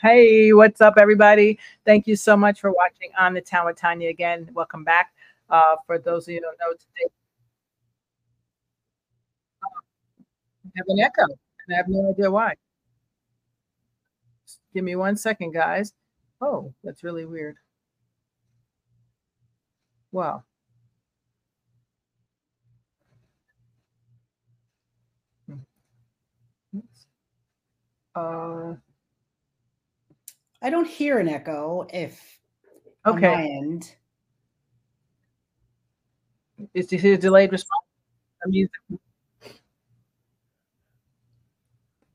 Hey, what's up, everybody? Thank you so much for watching on the town with Tanya again. Welcome back. Uh, for those of you who don't know today, I have an echo, and I have no idea why. Give me one second, guys. Oh, that's really weird. Wow. Uh, I don't hear an echo if on my okay. end. Is this a delayed response? That means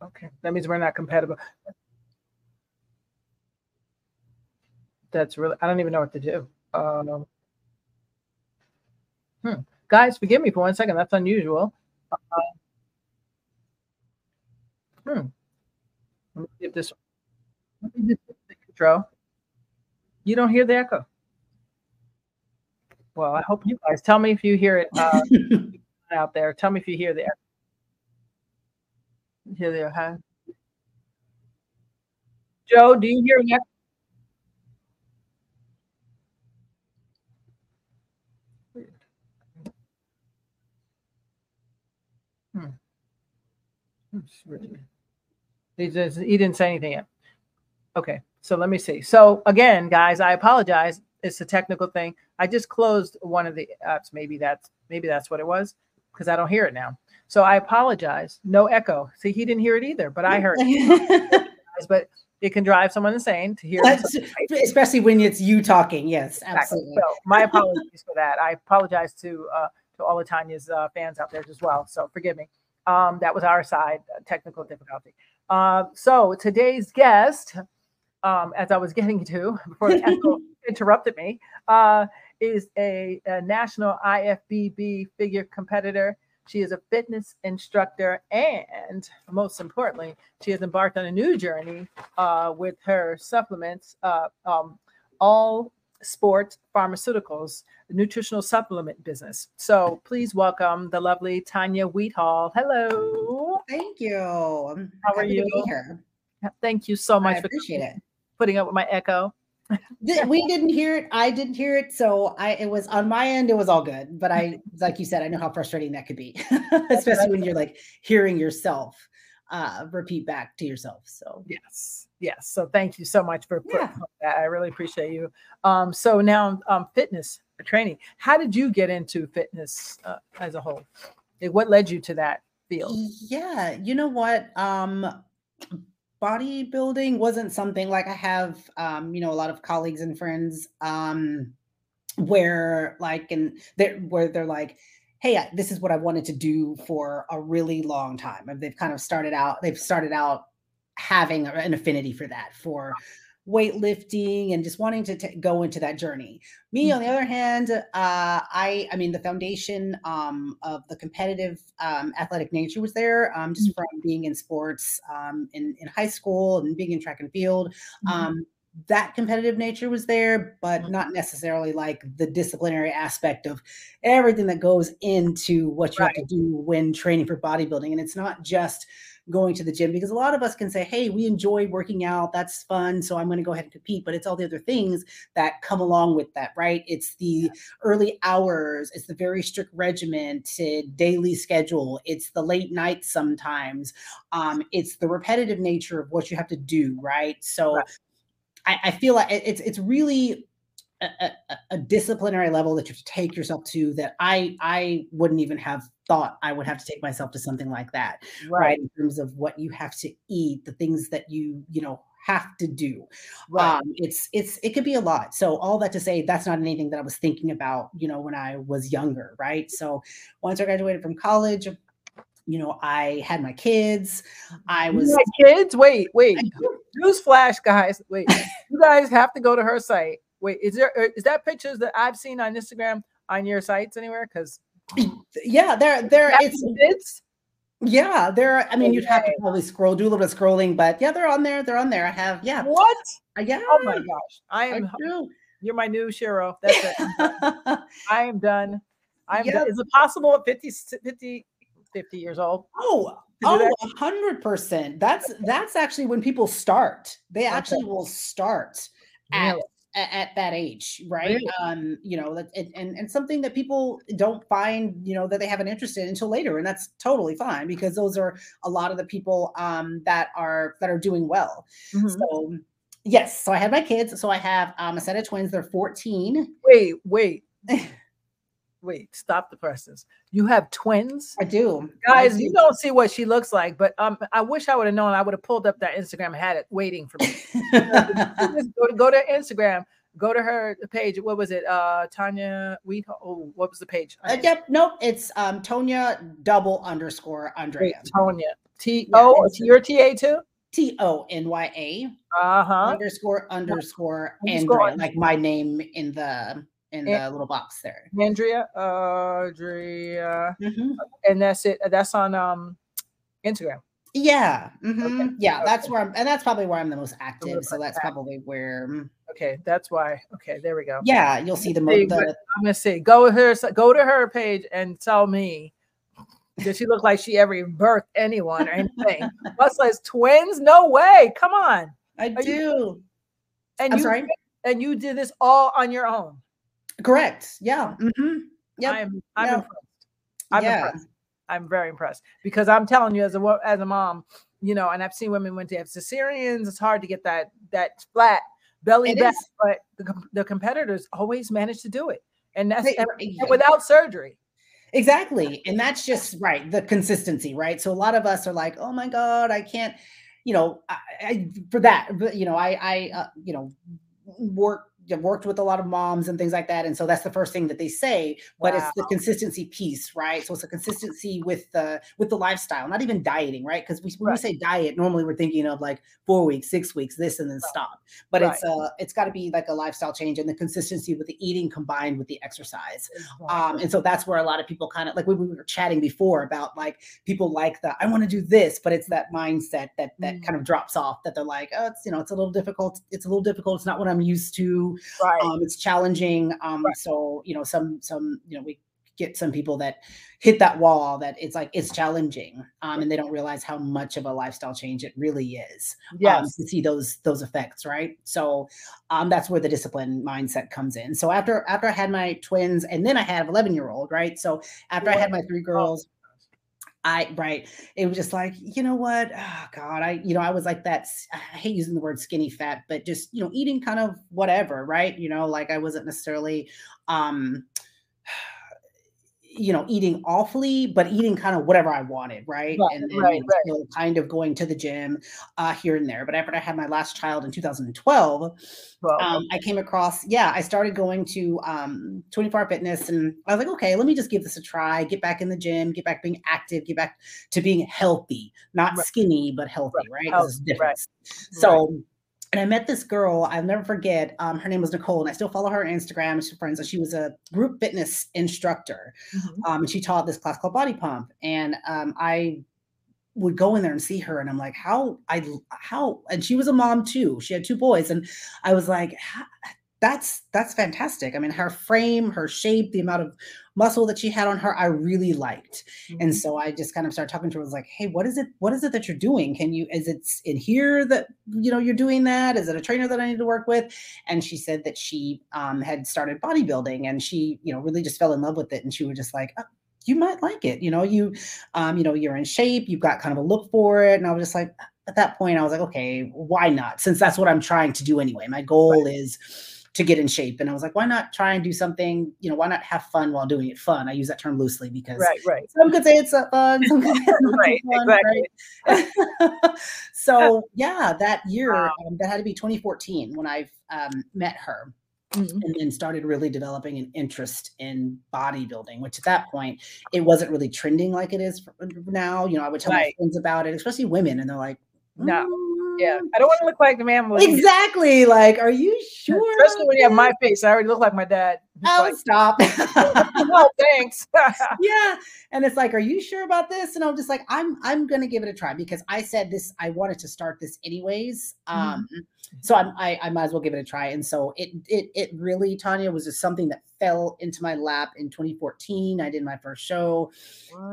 okay. That means we're not compatible. That's really. I don't even know what to do. Um, hmm. Guys, forgive me for one second. That's unusual. Uh, hmm. Let me see if this. Let me just hit the intro. You don't hear the echo. Well, I hope you guys tell me if you hear it uh, out there. Tell me if you hear the echo. Hear the huh? Joe, do you hear an echo? Hmm. He just he didn't say anything yet. Okay, so let me see. So again, guys, I apologize. It's a technical thing. I just closed one of the apps. Maybe that's maybe that's what it was because I don't hear it now. So I apologize. No echo. See, he didn't hear it either, but I heard it. But it can drive someone insane to hear. Especially when it's you talking. Yes, Exactly. absolutely. So my apologies for that. I apologize to uh, to all of Tanya's uh, fans out there as well. So forgive me. Um, that was our side, uh, technical difficulty. Uh, so today's guest, um, as I was getting to before the echo interrupted me, uh, is a, a national IFBB figure competitor. She is a fitness instructor, and most importantly, she has embarked on a new journey uh, with her supplements. Uh, um, all sport pharmaceuticals, the nutritional supplement business. So please welcome the lovely Tanya Wheatfall. Hello. Thank you. I'm How are happy to be you? here. Thank you so much I for appreciate it. Putting up with my echo. We didn't hear it. I didn't hear it. So I it was on my end, it was all good. But I like you said, I know how frustrating that could be, especially when you're like hearing yourself uh repeat back to yourself. So Yes. Yes. So thank you so much for putting Yeah. that. I really appreciate you. Um, so now um, fitness training. How did you get into fitness uh, as a whole? Like, what led you to that field? Yeah, you know what? Um bodybuilding wasn't something like I have um, you know, a lot of colleagues and friends um where like and they're where they're like, hey, this is what I wanted to do for a really long time. And they've kind of started out, they've started out having an affinity for that, for weightlifting and just wanting to t- go into that journey. Me, on the other hand, uh, I, I mean, the foundation um, of the competitive um, athletic nature was there, um, just from being in sports um, in in high school and being in track and field. Mhm. Um, that competitive nature was there, but Mhm. not necessarily like the disciplinary aspect of everything that goes into what you have to do when training for bodybuilding. And it's not just going to the gym because a lot of us can say, Hey, we enjoy working out. That's fun. So I'm going to go ahead and compete. But it's all the other things that come along with that, right? It's the early hours, it's the very strict regimented daily schedule, it's the late nights sometimes, um, it's the repetitive nature of what you have to do, right? So Right. I, I feel like it's it's really a, a, disciplinary level that you have to take yourself to that I I wouldn't even have thought I would have to take myself to something like that, right? In terms of what you have to eat, the things that you you know have to do. Right. Um, it's it's it could be a lot. So all that to say, that's not anything that I was thinking about, you know, when I was younger, right? So once I graduated from college, you know, I had my kids. I was kids? Wait, wait. Newsflash, guys. Wait, you guys have to go to her site. Wait, is there uh, that pictures that I've seen on Instagram on your sites anywhere? Because yeah, there there it's kids. Yeah, there. I mean, you'd have to probably scroll, do a little bit of scrolling, but yeah, they're on there. They're on there. I have, yeah, What? uh, yeah. Oh my gosh! I I am. do. You're my new Shiro. That's it. I'm. I am done. Done. Is it possible at 50, 50, 50 years old? oh, Oh, hundred percent. That's that's actually when people start. They Okay. actually will start at? At, at that age, right? Really? Um, you know, and, and and something that people don't find, you know, that they have an interest in until later, and that's totally fine because those are a lot of the people um that are that are doing well. Mhm. So yes, so I had my kids. So I have um a set of twins. They're 14. Wait, wait, wait. Stop the presses. You have twins, I do. I guys. do. You don't see what she looks like, but um, I wish I would have known. I would have pulled up that Instagram, had it waiting for me. Go to go to Instagram. Go to her page. What was it? Uh, Tanya. We. Oh, what was the page? Uh, yep, nope. It's um Tonya double underscore Wait, Andrea. Tonya. T. Yeah, Oh, T A too. T O N Y A Uh huh. underscore underscore Underscore Andrea, like my name in the in An- the little box there. Andrea. Andrea. Mhm. And that's it. That's on um Instagram. Yeah, mhm, yeah. okay. That's where I'm, and that's probably where I'm the most active. So that's active. probably where. mm, Okay, that's why. Okay, there we go. Yeah, you'll see the mo- the I'm gonna see. Go her. Go to her page and tell me. Does she look like she ever birthed anyone or anything? Plus, as twins? No way! Come on. I you- do. And I'm you sorry. and you did this all on your own. Correct. Yeah. hmm Yep. I'm I'm Yeah. impressed. I'm Yeah. impressed. I'm very impressed because I'm telling you, as a as a mom, you know, and I've seen women when they have cesareans, it's hard to get that that flat belly It back, is. but the, the competitors always manage to do it, and that's They- and yeah. without surgery. Exactly. And that's just right. The consistency, right? So a lot of us are like, oh my God, I can't, you know, I, I for that, but, you know, I, I, uh, you know, work, worked with a lot of moms and things like that. And so that's the first thing that they say, but it's the consistency piece, right? So it's a consistency with the, with the lifestyle, not even dieting, right? Because we, when Right. we say diet, normally we're thinking of like four weeks, six weeks, this, and then stop. But it's, uh, it's got to be like a lifestyle change and the consistency with the eating combined with the exercise um and so that's where a lot of people kind of like we, we were chatting before about like people like the i want to do this but it's that mindset that that Mm. kind of drops off that they're like oh it's you know it's a little difficult it's a little difficult it's not what i'm used to right. um it's challenging um Right. so you know some some you know we get some people that hit that wall that it's like it's challenging um and they don't realize how much of a lifestyle change it really is um, to see those those effects right? So um that's where the discipline mindset comes in. So after after i had my twins and then i had an 11 year old right? So after i had my three girls I right. It was just like, you know what? Oh God, I, you know, I was like that. I hate using the word skinny fat, but just, you know, eating kind of whatever, right? You know, like I wasn't necessarily um you know, eating awfully, but eating kind of whatever I wanted, right? Right, and then right, right. still kind of going to the gym uh here and there. But after I had my last child in 2012, Well, um, I came across, yeah, I started going to um, 24 hour fitness and I was like, okay, let me just give this a try, get back in the gym, get back being active, get back to being healthy, not skinny, but healthy, right? Healthy, right, difference. So, and I met this girl, I'll never forget. Um, her name was Nicole, and I still follow her on Instagram. She's friends, and she was a group fitness instructor. Mhm. Um, and she taught this class called Body Pump. And um, I would go in there and see her, and I'm like, how I how and she was a mom too. She had two boys, and I was like, "Ha- that's that's fantastic. I mean, her frame, her shape, the amount of muscle that she had on her, I really liked. And Mhm. so I just kind of started talking to her. I was like, hey, what is it? What is it that you're doing? Can you, is it in here that, you know, you're doing that? Is it a trainer that I need to work with? And she said that she um, had started bodybuilding and she, you know, really just fell in love with it. And she was just like, "Uh, you might like it. You know, you, um, you know, you're in shape, you've got kind of a look for it. And I was just like, at that point, I was like, okay, why not? Since that's what I'm trying to do anyway. My goal is to get in shape. And I was like, why not try and do something, you know, why not have fun while doing it fun? I use that term loosely because right, right, some could say it's fun, some could say it's not right, fun, exactly. right? so yeah, that year Wow. um, that had to be 2014 when I um, met her Mhm. and then started really developing an interest in bodybuilding. Which at that point it wasn't really trending like it is now. You know, I would tell my friends about it, especially women, and they're like, No, Yeah, "Mm, I don't want to look like the man. exactly. Like, are you sure? Especially when you have my face. I already look like my dad. Oh, like, stop. no, thanks. yeah. And it's like, are you sure about this? And I'm just like, I'm I'm gonna give it a try because I said this, I wanted to start this anyways. Um, mm-hmm. so I'm, I, I might as well give it a try. And so it it it really, Tanya, was just something that fell into my lap in 2014. I did my first show.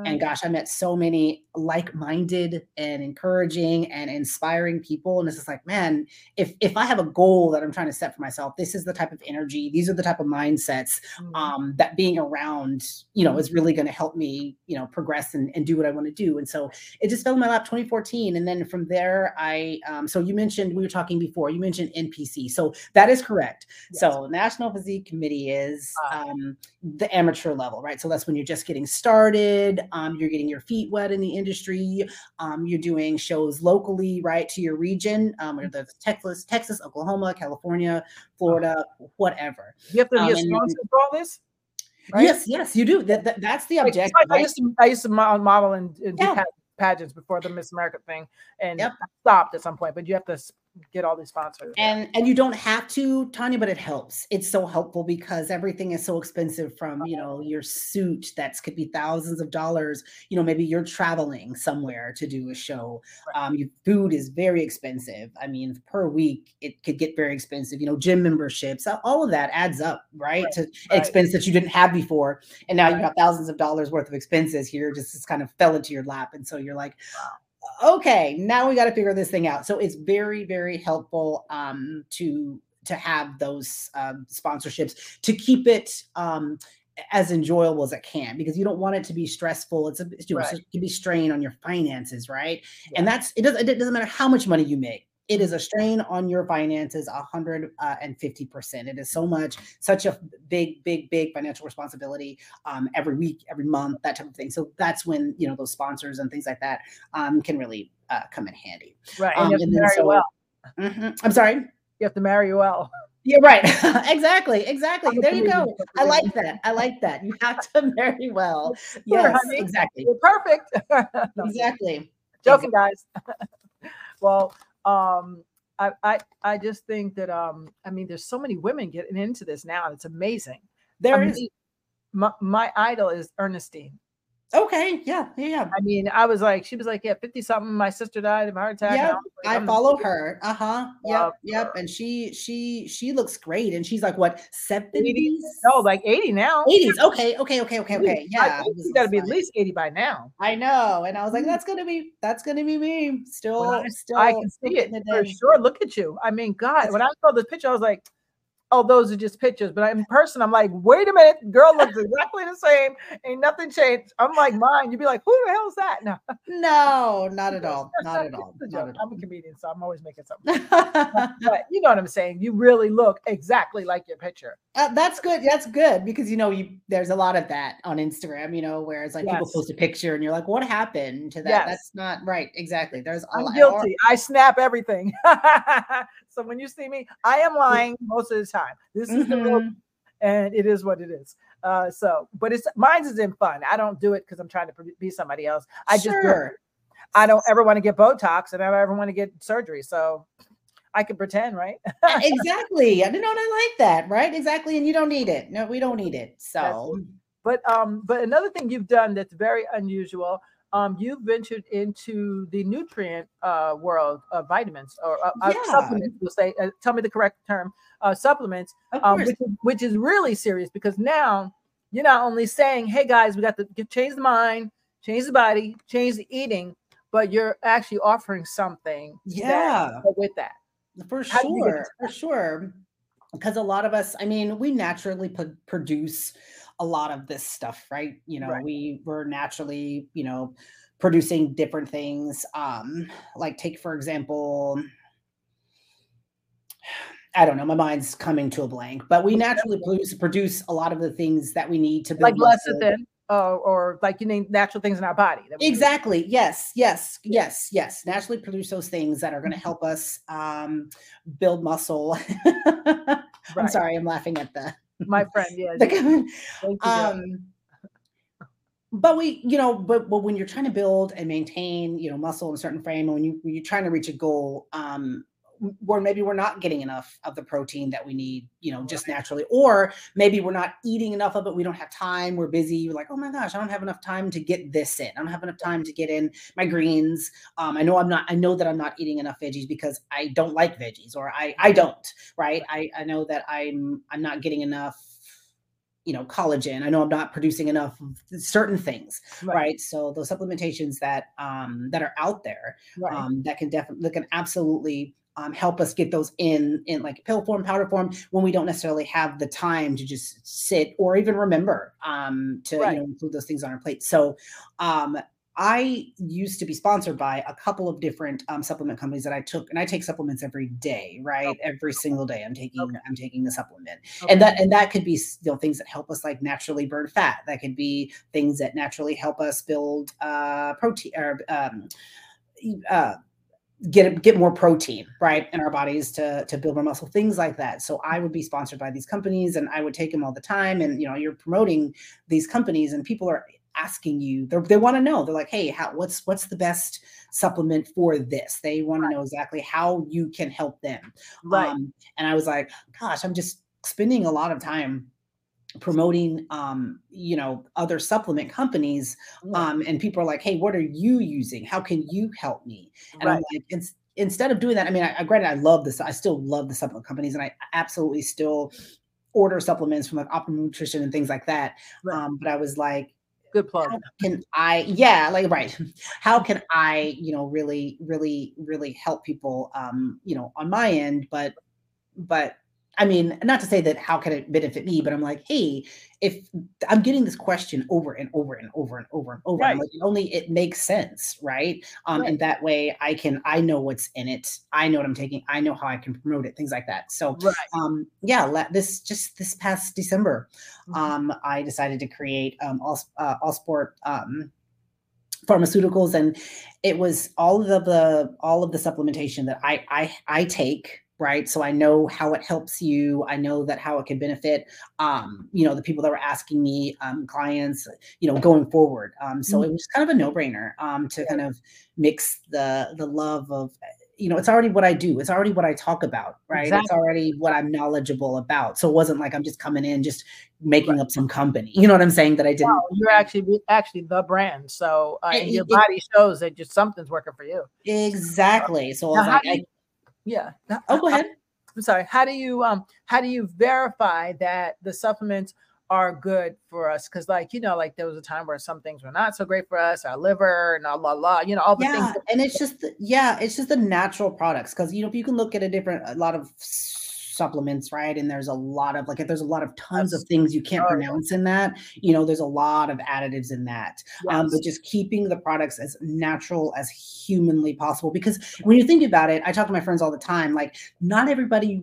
And gosh, I met so many like-minded and encouraging and inspiring people. And it's just like, man, if if I have a goal that I'm trying to set for myself, this is the type of energy, these are the type of mindsets mm-hmm. um, that being around, you know, is really going to help me, you know, progress and, and do what I want to do. And so it just fell in my lap 2014. And then from there, I um, so you mentioned we were talking before, you mentioned NPC. So that is correct. Yes. So National Physique Committee is um, the amateur level, right? So that's when you're just getting started. Um, you're getting your feet wet in the industry. Um, you're doing shows locally, right, to your region, um, whether it's Texas, Texas, Oklahoma, California, Florida, oh. whatever. You have to be a um, sponsor for all this. Right? Yes, yes, you do. That, that that's the objective. Like, right? I, used to, I used to uh, model and, and yeah. do pageants before the Miss America thing, and yep. stopped at some point. But you have to get all these sponsors. And and you don't have to, Tanya, but it helps. It's so helpful because everything is so expensive from, you know, your suit that's could be thousands of dollars. You know, maybe you're traveling somewhere to do a show. Right. Um, your food is very expensive. I mean, per week it could get very expensive. You know, gym memberships, all of that adds up, right? right. To right. expense that you didn't have before. And now you have thousands of dollars worth of expenses here, just, just kind of fell into your lap. And so you're like, wow okay, now we got to figure this thing out. So it's very, very helpful um, to to have those um, sponsorships to keep it um, as enjoyable as it can because you don't want it to be stressful. It's a know, right. it can be strain on your finances, right? Yeah. And that's it doesn't it doesn't matter how much money you make it is a strain on your finances 150% it is so much such a big big big financial responsibility um, every week every month that type of thing so that's when you know those sponsors and things like that um, can really uh, come in handy right um, and, and so, well mm-hmm, i'm sorry you have to marry well yeah, right. exactly. Exactly. There you go. I like that. I like that. You have to marry well. Yes, exactly. You're perfect. exactly. Joking, guys. well, um, I, I I just think that um, I mean, there's so many women getting into this now. And it's amazing. There is. My, my idol is Ernestine. Okay, yeah, yeah, yeah. I mean, I was like, she was like, yeah, 50 something. My sister died of a heart attack. Yeah, I, like, I follow her. Uh-huh. Yep, yep. And she she she looks great. And she's like what 70s? No, like 80 now. 80s. Okay, okay, okay, okay, okay. Yeah. You gotta be at least 80 by now. I know. And I was like, mm-hmm. that's gonna be that's gonna be me. Still, I, still I can see it for sure. Look at you. I mean, God, when I saw the picture, I was like, oh, those are just pictures. But in person, I'm like, wait a minute, girl looks exactly the same. Ain't nothing changed. I'm like mine. You'd be like, who the hell is that? No, no, not at all. Not at all. Not at all. I'm a comedian, so I'm always making something. but you know what I'm saying. You really look exactly like your picture. Uh, that's good. That's good because you know you there's a lot of that on Instagram. You know, where it's like yes. people post a picture and you're like, what happened to that? Yes. That's not right. Exactly. There's I'm lot, guilty. I snap everything. so when you see me, I am lying most of the time. This is mm-hmm. the real, mm-hmm. and it is what it is. Uh, so, but it's mine is in fun. I don't do it because I'm trying to be somebody else. I sure. just do it. I don't ever want to get Botox, and I don't ever want to get surgery. So I can pretend, right? exactly. I don't know. I like that, right? Exactly. And you don't need it. No, we don't need it. So, but um, but another thing you've done that's very unusual um, you've ventured into the nutrient uh, world of vitamins or uh, uh yeah. supplements. We'll say, uh, tell me the correct term, uh, supplements, um, which, is, which is really serious because now you're not only saying, "Hey guys, we got to get, change the mind, change the body, change the eating," but you're actually offering something. Yeah, that, with that, for How sure, for sure. Because a lot of us, I mean, we naturally p- produce a lot of this stuff, right? You know, right. we were naturally, you know, producing different things. Um, like take for example, I don't know, my mind's coming to a blank, but we naturally produce, produce a lot of the things that we need to build like lecithin. Uh, or like you name natural things in our body. Exactly. Yes. Yes. Yes. Yes. Naturally produce those things that are going to mm-hmm. help us um, build muscle. right. I'm sorry. I'm laughing at the my friend. Yeah. um, but we, you know, but but when you're trying to build and maintain, you know, muscle in a certain frame, and when you when you're trying to reach a goal, um, where maybe we're not getting enough of the protein that we need, you know, just naturally, or maybe we're not eating enough of it. We don't have time. We're busy. You're like, oh my gosh, I don't have enough time to get this in. I don't have enough time to get in my greens. Um, I know I'm not. I know that I'm not eating enough veggies because I don't like veggies, or I I don't. Right. I I know that I'm I'm not getting enough you know collagen i know i'm not producing enough certain things right, right? so those supplementations that um that are out there right. um that can definitely that can absolutely um, help us get those in in like pill form powder form when we don't necessarily have the time to just sit or even remember um to right. you know include those things on our plate so um I used to be sponsored by a couple of different um, supplement companies that I took, and I take supplements every day, right? Okay. Every single day, I'm taking okay. I'm taking a supplement, okay. and that and that could be you know things that help us like naturally burn fat. That could be things that naturally help us build uh, protein or um, uh, get get more protein right in our bodies to to build more muscle things like that. So i would be sponsored by these companies and i would take them all the time. And you know you're promoting these companies and people are asking you they they want to know. They're like hey how what's what's the best supplement for this? They want right. to know exactly how you can help them. Right. Um, and i was like gosh i'm just spending a lot of time promoting um you know other supplement companies um and people are like hey what are you using? How can you help me? And right. i'm like it's instead of doing that i mean I, I granted i love this i still love the supplement companies and i absolutely still order supplements from like optimum nutrition and things like that right. um but i was like good plug. Can i yeah like right. How can i you know really really really help people um you know on my end but but I mean, not to say that how can it benefit me, but I'm like, hey, if I'm getting this question over and over and over and over and over, right. like, only it makes sense, right? Um, right. and that way I can I know what's in it, I know what I'm taking, I know how I can promote it, things like that. So, right. um, yeah, this just this past December, mm-hmm. um, I decided to create um, all uh, all sport um pharmaceuticals and it was all of the all of the supplementation that I I I take right? So i know how it helps you. I know that how it can benefit um, you know the people that were asking me um, clients you know going forward. Um, so mm-hmm. it was kind of a no-brainer um, to kind of mix the the love of you know it's already what i do. It's already what i talk about right? Exactly. it's already what i'm knowledgeable about. So it wasn't like i'm just coming in just making right. up some company. You know what i'm saying? That i didn't no, you're actually actually the brand. So uh, it, your body it, shows that just something's working for you. Exactly. So I was like, I, yeah. Oh, go ahead. I'm sorry. How do you um how do you verify that the supplements are good for us? Because like you know, like there was a time where some things were not so great for us, our liver and all la la, you know, all the yeah, things. and it's just yeah, it's just the natural products. Because you know, if you can look at a different a lot of supplements, right? And there's a lot of like there's a lot of tons of things you can't oh, pronounce in that. You know, there's a lot of additives in that. Yes. Um, but just keeping the products as natural as humanly possible. Because when you think about it, I talk to my friends all the time, like not everybody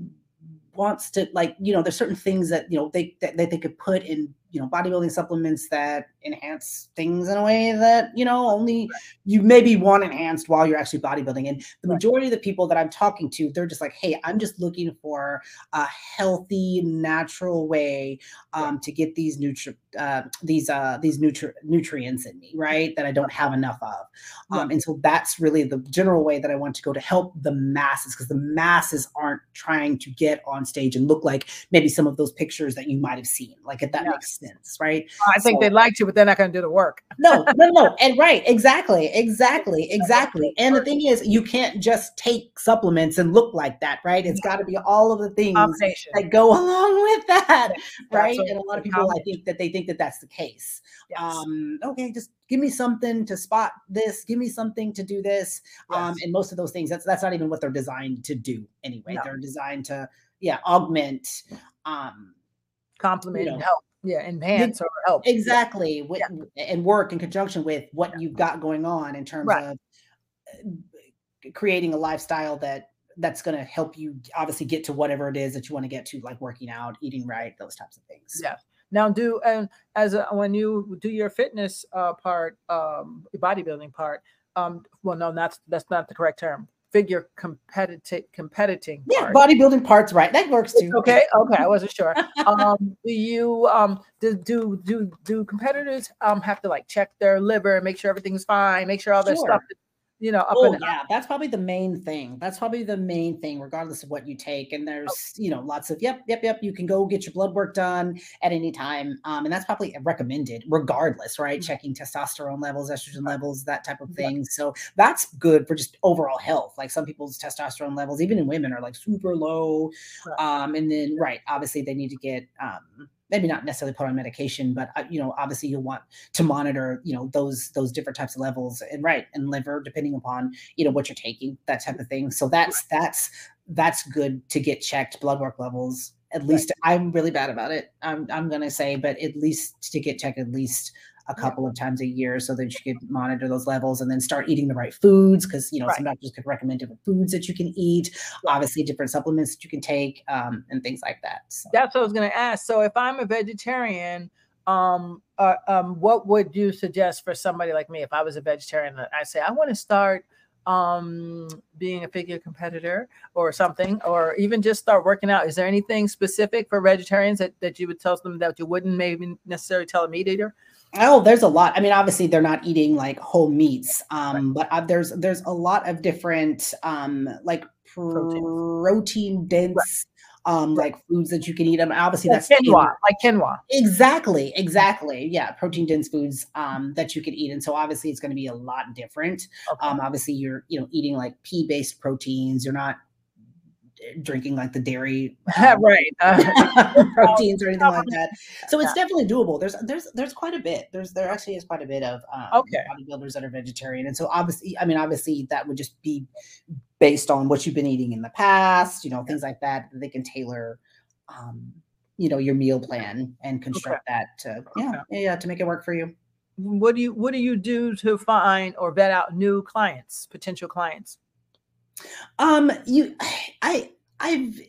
wants to like you know there's certain things that you know they that, that they could put in you know bodybuilding supplements that enhance things in a way that you know only you maybe want enhanced while you're actually bodybuilding. And the majority of the people that i'm talking to they're just like hey i'm just looking for a healthy natural way um, to get these nutri- uh, these uh, these nutri- nutrients in me right that i don't have enough of um, and so that's really the general way that i want to go to help the masses because the masses aren't trying to get on stage and look like maybe some of those pictures that you might have seen like if that yeah. makes sense, right? I think so, they'd like to, but they're not going to do the work. no, no, no. And right, exactly, exactly, exactly. And the thing is, you can't just take supplements and look like that, right? It's got to be all of the things that go along with that, right? And a lot of people, I think that they think that that's the case. Yes. Um, okay, just give me something to spot this, give me something to do this. Um, yes. Um, and most of those things, that's that's not even what they're designed to do anyway. No. They're designed to, yeah, augment um complement you know, help yeah enhance or help exactly with, yeah. and work in conjunction with what yeah. you've got going on in terms right. of uh, creating a lifestyle that that's going to help you obviously get to whatever it is that you want to get to like working out eating right those types of things yeah now do and as a, when you do your fitness uh, part um bodybuilding part um well no that's that's not the correct term. Figure competitive competing yeah bodybuilding parts right. That works too. Okay okay i wasn't sure. Um do you um do do do, do competitors um have to like check their liver and make sure everything's fine make sure all their sure. stuff you know, up Oh and yeah, that's probably the main thing. That's probably the main thing, regardless of what you take. And Oh. there's, you know, lots of yep, yep, yep. You can go get your blood work done at any time. Um, and that's probably recommended, regardless, right? Mhm. Checking testosterone levels, estrogen levels, that type of Yeah. thing. So that's good for just overall health. Like some people's testosterone levels, even in women, are like super low. Right. Um, and then right, obviously they need to get um maybe not necessarily put on medication, but uh, you know, obviously you'll want to monitor, you know, those those different types of levels and right and liver, depending upon you know what you're taking, that type of thing. So that's that's that's good to get checked blood work levels. At Right. least I'm really bad about it. I'm I'm gonna say, but at least to get checked at least a couple of times a year so that you could monitor those levels and then start eating the right foods because you know Right. some doctors could recommend different foods that you can eat obviously different supplements that you can take um, and things like that so That's what I was going to ask. So if I'm a vegetarian, um, uh, um, what would you suggest for somebody like me if I was a vegetarian? and I say I want to start um being a figure competitor or something or even just start working out is there anything specific for vegetarians that, that you would tell them that you wouldn't maybe necessarily tell a meat eater Oh, there's a lot. I mean, obviously they're not eating like whole meats, um, but uh, there's there's a lot of different um, like protein dense um, Right. like foods that you can eat. I mean, obviously like that's in- quinoa like quinoa Exactly, exactly. Yeah, protein dense foods um, that you could eat, and so obviously it's going to be a lot different. okay. Um, obviously you're you know eating like pea based proteins. You're not drinking like the dairy um, right uh, proteins or anything like that. So it's definitely doable. There's there's there's quite a bit. There's there actually is quite a bit of um, Okay. bodybuilders that are vegetarian, and so obviously, I mean, obviously that would just be based on what you've been eating in the past, you know, things like that. They can tailor, um, you know, your meal plan and construct that to yeah, Okay. yeah, yeah, to make it work for you. what do you what do you do to find or vet out new clients potential clients Um, you, I, I've,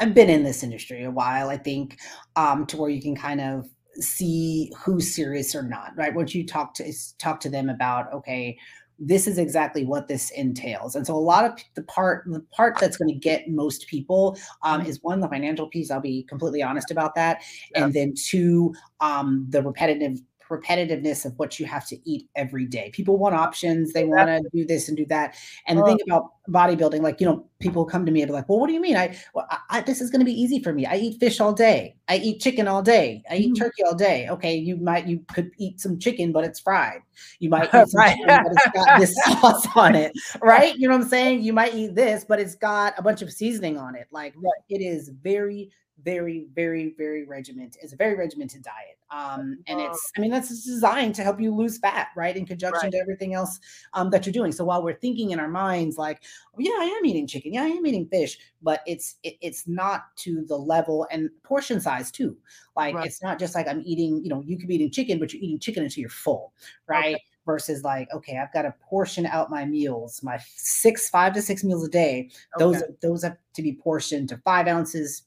I've been in this industry a while. I think, um, to where you can kind of see who's serious or not, right? Once you talk to talk to them about, okay, this is exactly what this entails, and so a lot of the part, the part that's going to get most people, um, Mhm. is one the financial piece. I'll be completely honest about that, Yeah. and then two, um, the repetitive repetitiveness of what you have to eat every day. People want options. They want to do this and do that. And the Oh. thing about bodybuilding, like, you know, people come to me and be like, well, what do you mean? I, well, I, I this is going to be easy for me. I eat fish all day. I eat chicken all day. I eat Mhm. turkey all day. Okay. You might, you could eat some chicken, but it's fried. You might eat some Right. chicken, but it's got this sauce on it. Right. You know what I'm saying? You might eat this, but it's got a bunch of seasoning on it. Like Right. it is very, very, very, very regimented. It's a very regimented diet. Um, and it's, I mean, that's designed to help you lose fat, right? In conjunction Right. to everything else um, that you're doing. So while we're thinking in our minds, like, oh, yeah, I am eating chicken, yeah, I am eating fish, but it's it, it's not to the level and portion size too. Like Right. it's not just like I'm eating, you know, you could be eating chicken, but you're eating chicken until you're full, right? Versus like, okay, I've got to portion out my meals, my six, five to six meals a day. Those Okay. those have to be portioned to five ounces,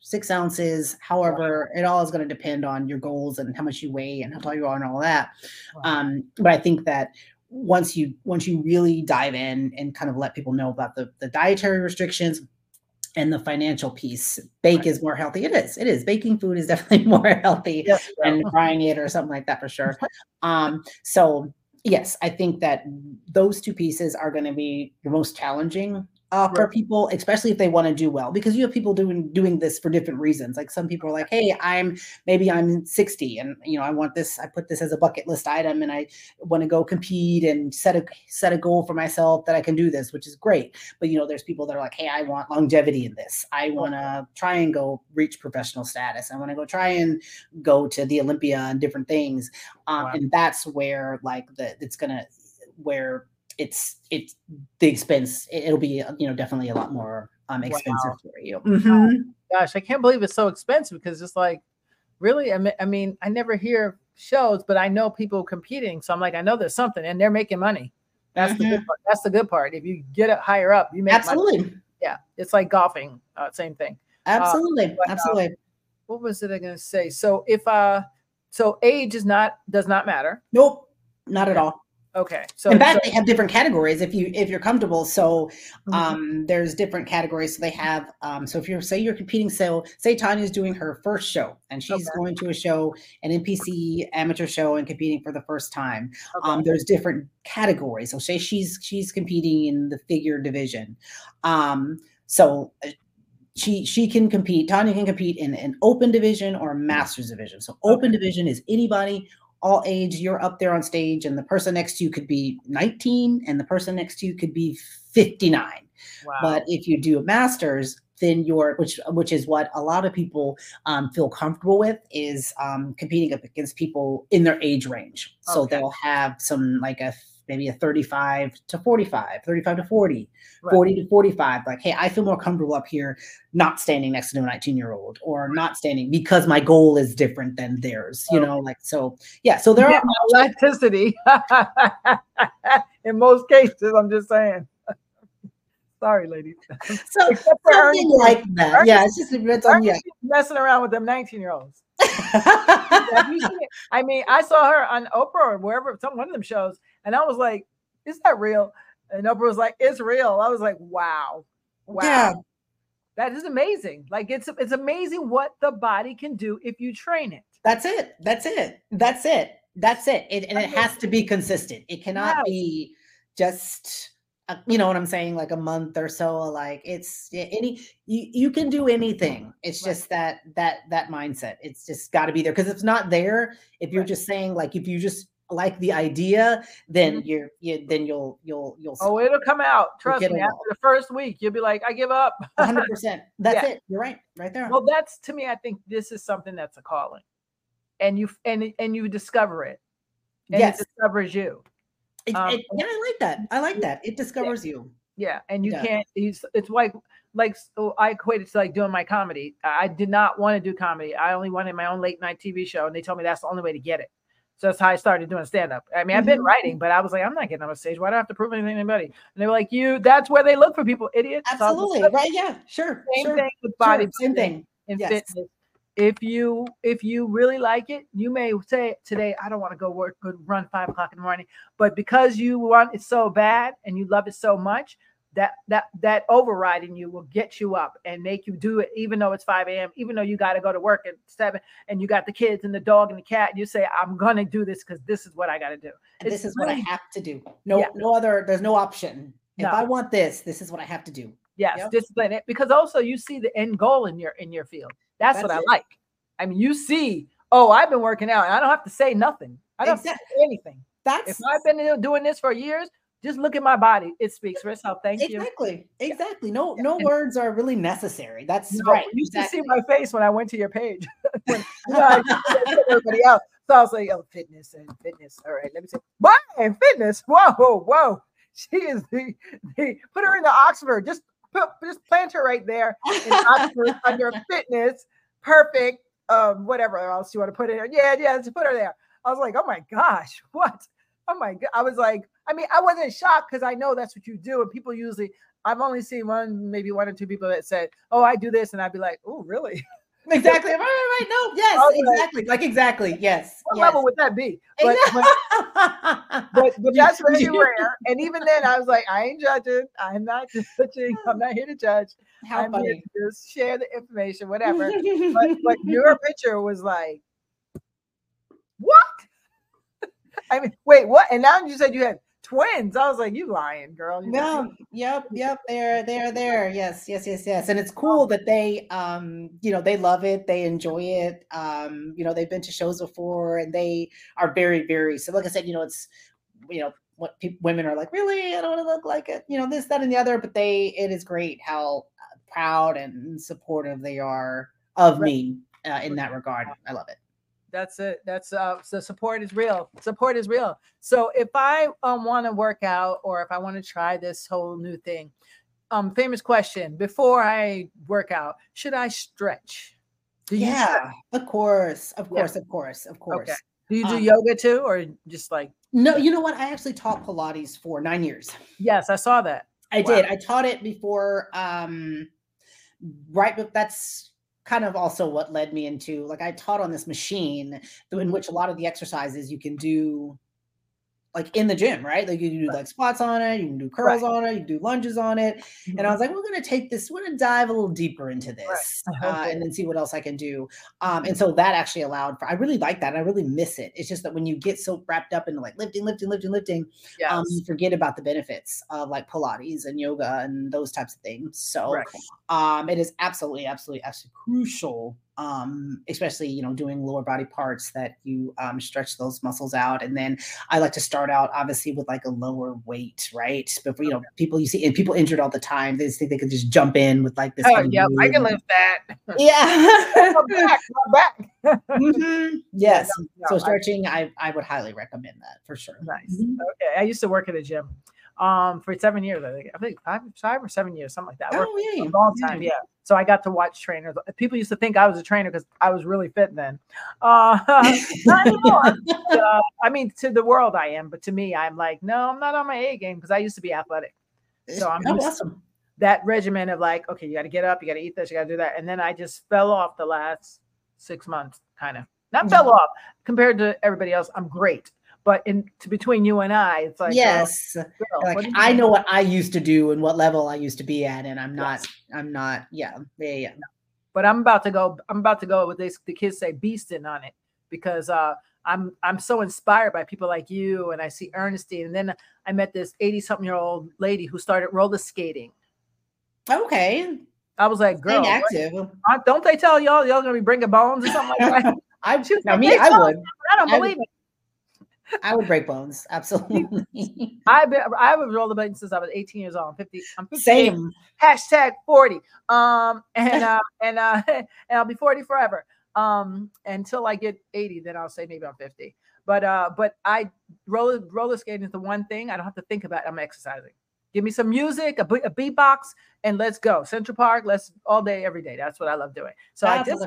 six ounces. However, it all is going to depend on your goals and how much you weigh and how tall you are and all that. Wow. Um, but I think that once you once you really dive in and kind of let people know about the the dietary restrictions and the financial piece, bake Right. is more healthy. It is. It is. Baking food is definitely more healthy Yes, than frying it or something like that for sure. Um, so yes, I think that those two pieces are going to be the most challenging uh, for people, especially if they want to do well, because you have people doing doing this for different reasons. Like some people are like, "Hey, I'm maybe I'm 60, and you know I want this. I put this as a bucket list item, and I want to go compete and set a set a goal for myself that I can do this, which is great. But you know, there's people that are like, "Hey, I want longevity in this. I want to try and go reach professional status. I want to go try and go to the Olympia and different things." Um, Wow. And that's where like the it's gonna where it's it's the expense it- it'll be uh, you know definitely a lot more um expensive for you. Mhm. gosh i can't believe it's so expensive because it's like really I mean, I mean i never hear shows but i know people competing so i'm like i know there's something and they're making money. That's the good part that's the good part. If you get it higher up you make money. absolutely. Yeah it's like golfing uh, same thing. Absolutely but, uh, absolutely. what was it i going to say? So if uh so age is not does not matter. Nope not at all Okay. So in fact, so- they have different categories if you if you're comfortable. So Mhm. um there's different categories. So they have um so if you're say you're competing, so say Tanya's doing her first show and she's Okay. going to a show, an NPC amateur show and competing for the first time. okay. Um there's different categories. So say she's she's competing in the figure division. Um so uh, she she can compete tanya can compete in an open division or a masters division so open division is anybody all age you're up there on stage and the person next to you could be 19 and the person next to you could be 59 wow. but if you do a masters then you're which which is what a lot of people um, feel comfortable with is um, competing up against people in their age range. So they'll have some like a maybe a 35 to 45 35 to 40 Right. 40 to 45 like hey i feel more comfortable up here not standing next to a 19 year old or not standing because my goal is different than theirs you Okay. know like so yeah so there Yeah, are elasticity In most cases, I'm just saying. Sorry, ladies. so Except for something Ernie. like that yeah it's just it's on yeah messing around with them 19 year olds. Have you seen it? I mean, I saw her on Oprah or wherever, some one of them shows, and I was like, "Is that real?" And Oprah was like, "It's real." I was like, "Wow, wow, Yeah. that is amazing! Like it's it's amazing what the body can do if you train it." That's it. That's it. That's it. That's it. it and it has to be consistent. It cannot Yes. be just, uh, you know what I'm saying, like a month or so. Like it's any you you can do anything. It's Right. just that that that mindset. It's just got to be there because if it's not there, if you're Right. just saying like if you just like the idea, then Mhm. you're you then you'll you'll you'll Oh, it'll come out. Trust me. After the first week, you'll be like, "I give up." 100. percent That's Yeah. it. You're right. Right there. Well, that's to me. I think this is something that's a calling, and you and and you discover it, and yes. it discovers you. It- um, it- yeah, I like that. I like that. It discovers you. Yeah, and you Yeah. can't. It's, it's like like so I equated to like doing my comedy. I did not want to do comedy. I only wanted my own late night TV show, and they told me that's the only way to get it. So that's how I started doing stand up. I mean, I've been Mhm. writing, but I was like, I'm not getting on a stage. Why do I have to prove anything to anybody? And they were like, you. That's where they look for people, idiots. So I was Absolutely. Right. Yeah. Sure. Same sure. thing with sure, body. Same thing. and Yes. fitness. If you if you really like it, you may say today I don't want to go work run five o'clock in the morning, but because you want it so bad and you love it so much, that that that overriding you will get you up and make you do it, even though it's 5 a.m., even though you got to go to work at seven and you got the kids and the dog and the cat, you say, I'm gonna do this because this is what I gotta do. It's this is what I have to do. No, Yeah. no other. There's no option. If No. I want this, this is what I have to do. Yes, Yep. discipline it because also you see the end goal in your in your field. That's, what That's I like. I mean, you see, oh, I've been working out and I don't have to say nothing. I don't have Exact- to say anything. That's If I've been doing this for years, just look at my body. It speaks for itself. Thank you. exactly, exactly. No, no And- words are really necessary. That's No, right. You used to see my face when I went to your page. when, you know, I used to see everybody else. So I was like, oh, fitness and fitness. All right, let me see. Why fitness? Whoa, whoa. She is the, the put her in the Oxford. Just put just plant her right there in Oxford under fitness. Perfect. Um, whatever else you want to put in her. Yeah, yeah, just put her there. I was like, oh my gosh, what? Oh my god. I was like, I mean, I wasn't shocked because I know that's what you do. And people usually I've only seen one, maybe one or two people that said, Oh, I do this, and I'd be like, Oh, really? exactly. Right, right, right. No, yes, exactly. Like exactly. Yes. What yes. level would that be? But, but, but, but that's very rare. And even then, I was like, I ain't judging. I'm not judging. I'm not here to judge. How I'm here funny. to just share the information, whatever. but but your picture was like, what? I mean, wait, what? And now you said you had twins. I was like, you lying, girl. You No, yep, yep, they're they're there. Yes, yes, yes, yes. And it's cool that they um, you know, they love it, they enjoy it. Um, you know, they've been to shows before and they are very, very so like I said, you know, it's you know, what people women are like, really, I don't want to look like it, you know, this, that, and the other, but they it is great how uh, proud and supportive they are of Right. me uh, in that regard. I love it. That's it. That's uh so support is real. Support is real. So if I um want to work out or if I want to try this whole new thing, um famous question, before I work out, should I stretch? Do you stretch? Yeah, of course, of Yeah. course, of course, of course. Do you do Um, yoga too or just like No, you know what? I actually taught Pilates for nine years. Yes, I saw that. I Wow. did. I taught it before. Um, right, but that's kind of also what led me into like I taught on this machine in which a lot of the exercises you can do like in the gym, right? Like you can do like squats on it, you can do curls right. on it, you can do lunges on it. Mm-hmm. And I mm-hmm. was like, we're gonna take this, we're gonna dive a little deeper into this right. uh, and then see what else I can do. Um, and so that actually allowed for I really like that. I really miss it. It's just that when you get so wrapped up into like lifting, lifting, lifting, lifting, yes. um, you forget about the benefits of like Pilates and yoga and those types of things. So right. um, it is absolutely, absolutely, absolutely crucial um, especially you know doing lower body parts that you um, stretch those muscles out. And then i like to start out obviously with like a lower weight right? But you know people you see and people injured all the time they just think they can just jump in with like this oh yeah i can lift that. Yeah. Back, back. mm-hmm. yes. no, no, so stretching I, I would highly recommend that for sure. Nice. Mm-hmm. okay i used to work at a gym um for seven years i think i think five, five or seven years something like that oh yeah a long time yeah so I got to watch trainers. People used to think I was a trainer because I was really fit then. Uh, not anymore. uh, I mean, to the world I am, but to me, I'm like, no, I'm not on my A game because I used to be athletic. So I'm oh, awesome. that regimen of like, okay, you got to get up, you got to eat this, you got to do that, and then I just fell off the last six months, kind of. Not mm-hmm. fell off compared to everybody else. I'm great. But in to between you and I, it's like yes, girl, like, I know what I used to do and what level I used to be at, and I'm not, yes. I'm not, yeah, yeah, yeah. But I'm about to go. I'm about to go with this. The kids say beasting on it because uh, I'm I'm so inspired by people like you, and I see Ernestine, and then I met this 80 something year old lady who started roller skating. Okay. I was like, girl, active. What, don't they tell y'all y'all gonna be bringing bones or something like that? I, now, me, I would. I don't believe I, it. I would break bones. Absolutely. I've been I was rollerblading since I was 18 years old. I'm 50. I'm 50 Same. Hashtag 40. Um and uh and uh and I'll be 40 forever. Um until I get 80, then I'll say maybe I'm 50. But uh but I roller roller skating is the one thing I don't have to think about. I'm exercising. Give me some music, a, a beatbox, and let's go. Central Park, let's all day, every day. That's what I love doing. So That's I just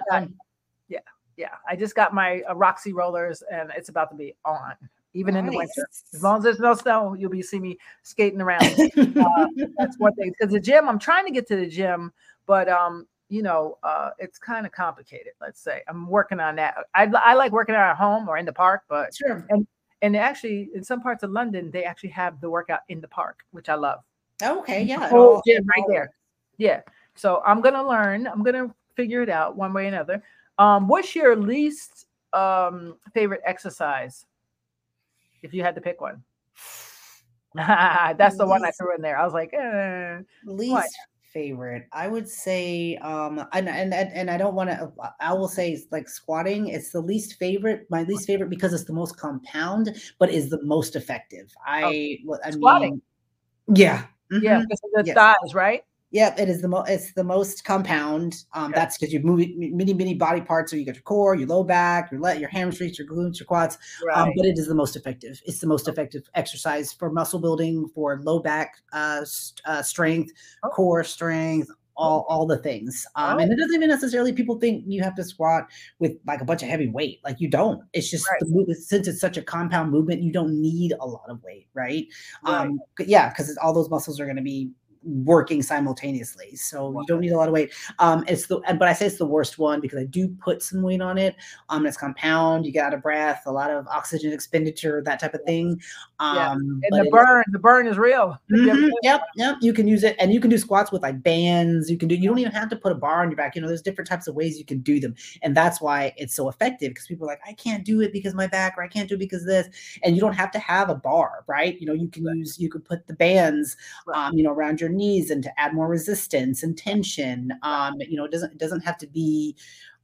yeah, I just got my uh, Roxy rollers and it's about to be on, even nice. in the winter. As long as there's no snow, you'll be see me skating around. uh, that's one thing. Because the gym, I'm trying to get to the gym, but um, you know, uh, it's kind of complicated. Let's say I'm working on that. I, I like working out at home or in the park, but sure. And and actually, in some parts of London, they actually have the workout in the park, which I love. Okay, yeah, whole gym right there. Yeah. So I'm gonna learn. I'm gonna figure it out one way or another. Um, what's your least um, favorite exercise? If you had to pick one, that's the least, one I threw in there. I was like, eh, least what? favorite, I would say, um, and and and I don't want to. I will say like squatting. It's the least favorite. My least favorite because it's the most compound, but is the most effective. I, oh, I squatting. Yeah, mm-hmm. yeah, because of the yes. thighs, right? Yep, it is the most. It's the most compound. Um. That's because you move many, many body parts. So you get your core, your low back, your let, your hamstrings, your glutes, your quads. Um, right. Um, but it is the most effective. It's the most effective exercise for muscle building, for low back uh, uh, strength, oh. core strength, all all the things. Um, oh. And it doesn't even necessarily people think you have to squat with like a bunch of heavy weight. Like you don't. It's just right. the movement since it's such a compound movement, you don't need a lot of weight, right? right. Um, yeah, because all those muscles are going to be working simultaneously. So wow. you don't need a lot of weight. Um, it's the but I say it's the worst one because I do put some weight on it. Um, it's compound. You get out of breath, a lot of oxygen expenditure, that type of thing. Um, yeah. and the burn, is, the burn is real. Mm-hmm, yep, yep. You can use it, and you can do squats with like bands. You can do. You don't even have to put a bar on your back. You know, there's different types of ways you can do them, and that's why it's so effective. Because people are like, I can't do it because my back, or I can't do it because this, and you don't have to have a bar, right? You know, you can right. use, you could put the bands, right. um, you know, around your knees and to add more resistance and tension. Um, you know, it doesn't it doesn't have to be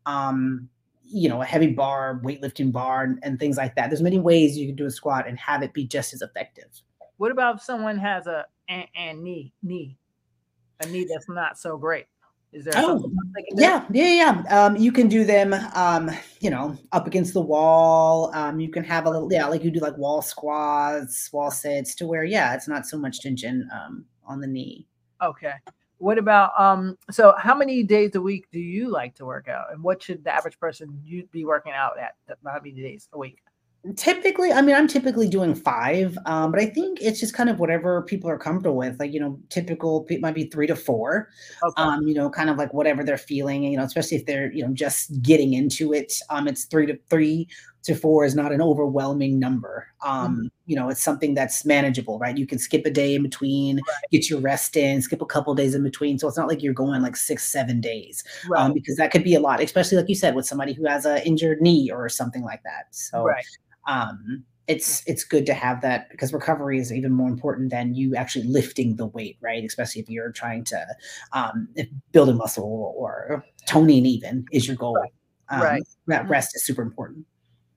um, you know, a heavy bar, weightlifting bar, and, and, things like that. There's many ways you can do a squat and have it be just as effective. What about if someone has a and, and knee knee, a knee that's not so great? Is there? Oh, yeah, yeah, yeah. Um, you can do them. Um, you know, up against the wall. Um, you can have a little, yeah, like you do like wall squats, wall sits, to where yeah, it's not so much tension um on the knee. Okay. What about um? So, how many days a week do you like to work out, and what should the average person you be working out at? How many days a week? Typically, I mean, I'm typically doing five, um, but I think it's just kind of whatever people are comfortable with. Like, you know, typical might be three to four. Okay. Um, you know, kind of like whatever they're feeling. You know, especially if they're you know just getting into it. Um, it's three to three to four is not an overwhelming number. Um, Mhm. You know, it's something that's manageable, right? You can skip a day in between, get your rest in, skip a couple days in between. So it's not like you're going like six, seven days, Right. um, because that could be a lot, especially like you said, with somebody who has a injured knee or something like that. So right. um, it's it's good to have that because recovery is even more important than you actually lifting the weight, right? Especially if you're trying to um, build a muscle or toning, even is your goal. Um, Right. That Mhm. rest is super important.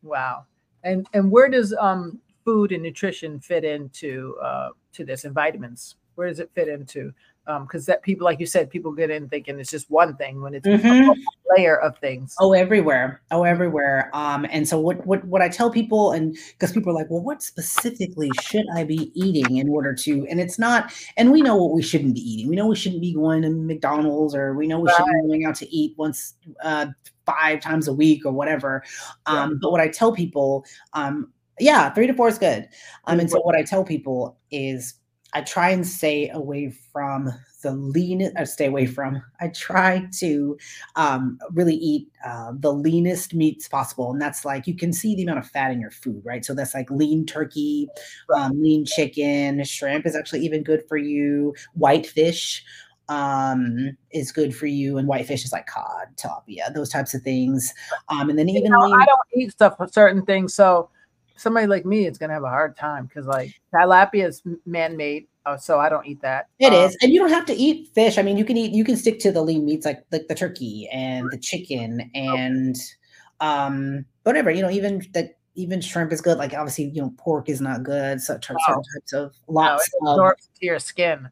Wow. And and where does um food and nutrition fit into uh to this and vitamins? Where does it fit into? Um, because that people, like you said, people get in thinking it's just one thing when it's Mhm. a layer of things. Oh, everywhere. Oh, everywhere. Um, and so what what what I tell people, and because people are like, well, what specifically should I be eating in order to? And it's not, and we know what we shouldn't be eating. We know we shouldn't be going to McDonald's, or we know we shouldn't be going out to eat once uh five times a week or whatever. Yeah. Um, but what I tell people, um, yeah, three to four is good. Um, and so what I tell people is I try and stay away from the lean or stay away from. I try to um, really eat uh, the leanest meats possible, and that's like you can see the amount of fat in your food, right? So that's like lean turkey, um, lean chicken, shrimp is actually even good for you. White fish um is good for you and white fish is like cod tilapia those types of things um and then You even know, lean I don't eat stuff for certain things, so somebody like me is gonna have a hard time because like tilapia is man-made, uh, so I don't eat that. It Um, is, and you don't have to eat fish. I mean, you can eat, you can stick to the lean meats like like the turkey and the chicken and um whatever. You know, even that even shrimp is good. Like obviously, you know, pork is not good. So certain types of no, lots it of, to your skin.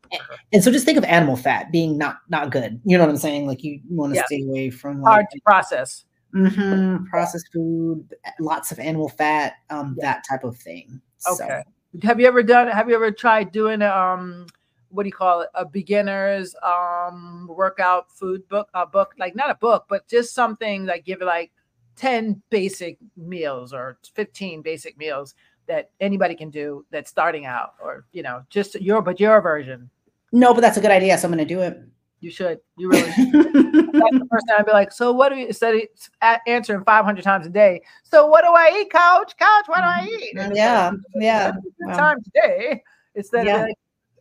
and so just think of animal fat being not not good. You know what I'm saying? Like you want to Yeah. stay away from Hard to process. Mhm, processed food, lots of animal fat, um, Yeah. that type of thing. So- Okay. Have you ever done? Have you ever tried doing um, what do you call it? A beginner's um workout food book, a book like not a book, but just something like give it like ten basic meals or fifteen basic meals that anybody can do that's starting out, or you know, just your but your version. no, but that's a good idea. So I'm going to do it. You should. You really. should. That's the first time I'd be like, so what do you instead of answering 500 times a day? So what do I eat, coach? Coach, what do I eat? And it's like, yeah, yeah. "Have a good Wow. time today instead Yeah. of like,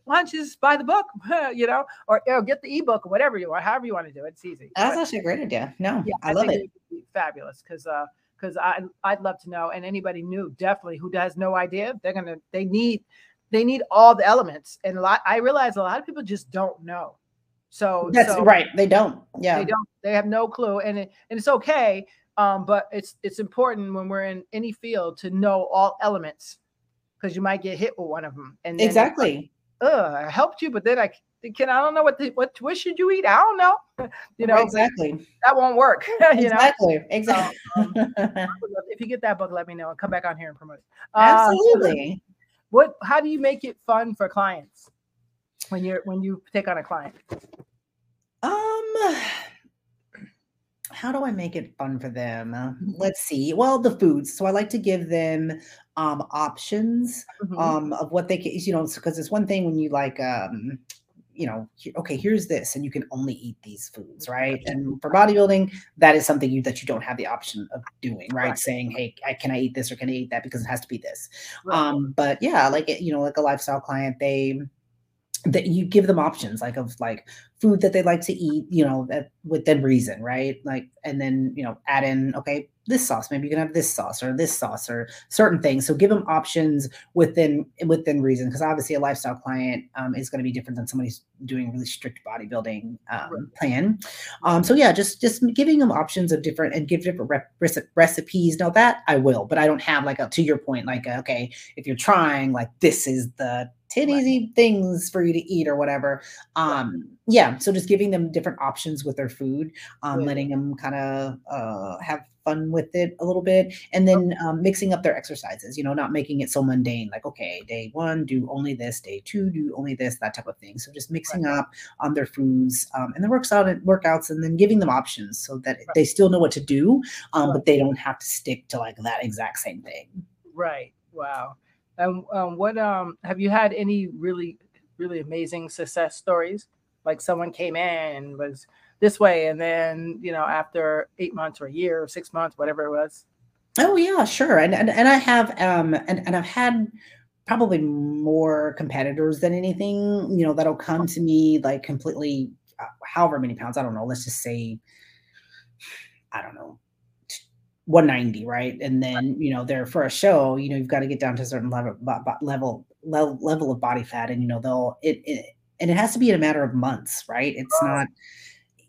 why don't you just buy the book, you know, or, or get the ebook or whatever you want, however you want to do it. It's easy. That's But, actually a great idea. No, yeah, I love it. be fabulous because uh because I I'd love to know and anybody new definitely who has no idea they're gonna they need they need all the elements and a lot I realize a lot of people just don't know. So That's so right. They don't. Yeah. they don't they have no clue and it, and it's okay um but it's it's important when we're in any field to know all elements because you might get hit with one of them and it's like, exactly. Ugh, I helped you, but then I can I don't know what the, what what should you eat? I don't know. You know, exactly. that won't work. you know, exactly. Exactly. I would love- if you get that book, let me know and come back on here and promote it. Uh, so Absolutely. what? How do you make it fun for clients when you're when you take on a client? Um, how do I make it fun for them? Let's see. Well, the foods. So I like to give them um options Mhm. um of what they can, you know, because it's one thing when you like um you know, okay, here's this, and you can only eat these foods, right? And for bodybuilding, that is something you that you don't have the option of doing, right? Right. Saying, hey, I, can I eat this or can I eat that because it has to be this. Right. Um, but yeah, like it, you know, like a lifestyle client, they that you give them options like of like food that they like to eat, you know, that within reason, right? Like, and then you know, add in okay, this sauce, maybe you can have this sauce or this sauce or certain things. So give them options within within reason, because obviously a lifestyle client um, is going to be different than somebody who's doing a really strict bodybuilding um, Right. plan. Um, so yeah, just just giving them options of different and give different rep- reci- recipes. Now that I will, but I don't have like a to your point, like a, okay, if you're trying, like this is the 10 Right. easy things for you to eat or whatever. Um, yeah, so just giving them different options with their food, um, letting them kind of uh, have fun with it a little bit, and then um, mixing up their exercises. You know, not making it so mundane. Like, okay, day one do only this, day two do only this, that type of thing. So just mixing up on their foods um, and the works out workouts, and then giving them options so that they still know what to do, um, Right. but they don't have to stick to like that exact same thing. Right. Wow. And um, what um have you had any really really amazing success stories? Like someone came in and was this way, and then you know after eight months or a year or six months, whatever it was. Oh yeah, sure. And and, and I have um and, and I've had probably more competitors than anything, you know, that'll come to me like completely uh, however many pounds, I don't know, let's just say I don't know, 190, right? And then, you know, there for a show, you know, you've got to get down to a certain level level level level of body fat and you know, they'll it, it and it has to be in a matter of months, right? It's not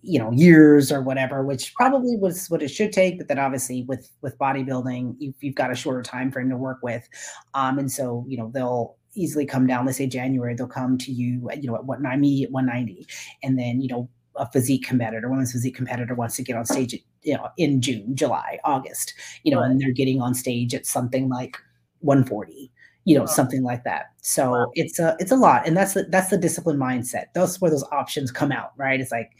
you know years or whatever which probably was what it should take but then obviously with with bodybuilding you've, you've got a shorter time frame to work with um and so you know they'll easily come down let's say january they'll come to you you know at what me at 190 and then you know a physique competitor women's physique competitor wants to get on stage at, you know in june july august you know right. and they're getting on stage at something like 140 you know, oh. something like that. So wow. it's a it's a lot, and that's the that's the discipline mindset. That's where those options come out, right? It's like,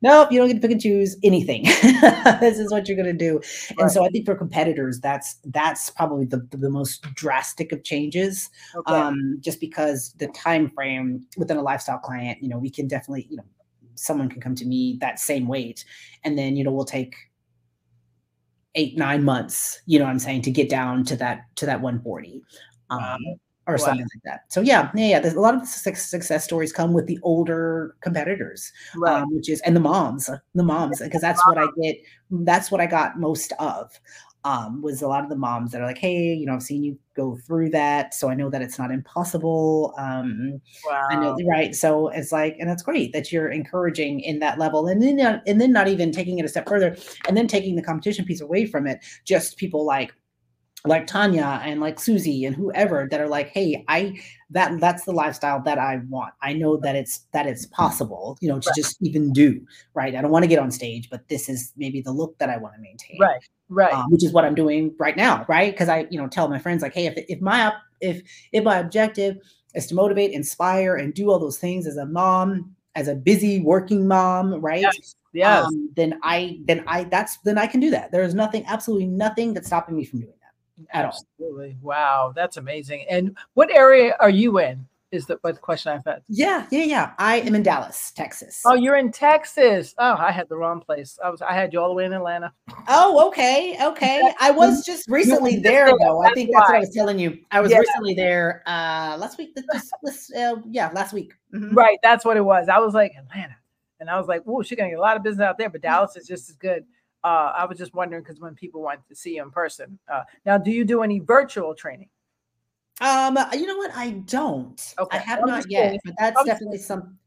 nope, you don't get to pick and choose anything. this is what you're going to do. Right. And so I think for competitors, that's that's probably the, the, the most drastic of changes. Okay. Um, just because the time frame within a lifestyle client, you know, we can definitely, you know, someone can come to me that same weight, and then you know we'll take eight nine months you know what i'm saying to get down to that to that 140 um, wow or wow. something like that. So yeah, yeah, yeah. There's a lot of success stories come with the older competitors, right. um, which is and the moms, the moms, because that's what I get. That's what I got most of. Um, was a lot of the moms that are like, hey, you know, I've seen you go through that, so I know that it's not impossible. Um, wow. I know, right? So it's like, and that's great that you're encouraging in that level, and then and then not even taking it a step further, and then taking the competition piece away from it. Just people like like Tanya and like Susie and whoever that are like, hey, I that that's the lifestyle that I want. I know that it's that it's possible, you know, to right. just even do right. I don't want to get on stage, but this is maybe the look that I want to maintain. Right, right. Um, which is what I'm doing right now, right? Because I, you know, tell my friends like, hey, if if my if if my objective is to motivate, inspire, and do all those things as a mom, as a busy working mom, right? Yes. yes. Um, then I then I that's then I can do that. There is nothing, absolutely nothing that's stopping me from doing that at Absolutely. all. Wow, that's amazing. And what area are you in? Is the, what the question I've had? Yeah, yeah, yeah. I am in Dallas, Texas. Oh, you're in Texas. Oh, I had the wrong place. I was I had you all the way in Atlanta. Oh, okay, okay. I was just recently there though. I think that's what I was telling you. I was yeah. recently there uh last week. This, this, uh, yeah, last week. Mm-hmm. Right, that's what it was. I was like Atlanta, and I was like, "Oh, she's gonna get a lot of business out there," but Dallas is just as good. Uh, I was just wondering because when people want to see you in person. Uh, now, do you do any virtual training? Um, you know what? I don't. Okay. I have I'm not yet, but that's I'm definitely some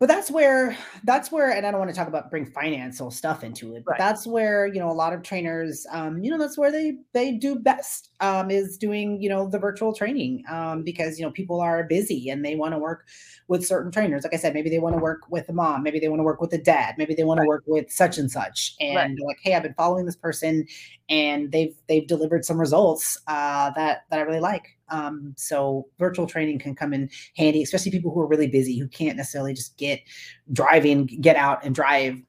but that's where that's where and i don't want to talk about bring financial stuff into it but right. that's where you know a lot of trainers um you know that's where they they do best um is doing you know the virtual training um because you know people are busy and they want to work with certain trainers like i said maybe they want to work with a mom maybe they want to work with a dad maybe they want right. to work with such and such and right. like hey i've been following this person and they've they've delivered some results uh that that i really like um, so virtual training can come in handy, especially people who are really busy, who can't necessarily just get driving, get out and drive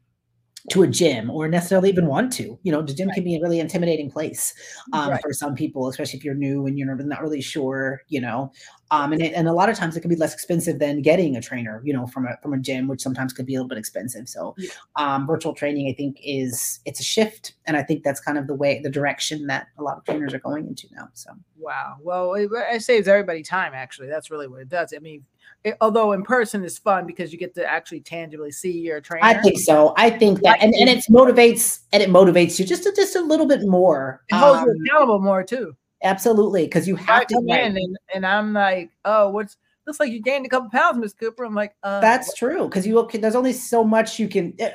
to a gym or necessarily even want to. You know, the gym right. can be a really intimidating place um, right. for some people, especially if you're new and you're not really sure, you know. Um, and, it, and a lot of times it can be less expensive than getting a trainer, you know, from a from a gym, which sometimes could be a little bit expensive. So, yeah. um, virtual training, I think, is it's a shift, and I think that's kind of the way, the direction that a lot of trainers are going into now. So, wow, well, it, it saves everybody time. Actually, that's really what it does. I mean, it, although in person is fun because you get to actually tangibly see your trainer. I think so. I think that, and, and it motivates and it motivates you just a, just a little bit more. It holds um, you accountable more too. Absolutely, because you have I to come in and, and I'm like, oh, what's looks like you gained a couple pounds, Miss Cooper. I'm like, uh, that's what? true because you there's only so much you can. Eh,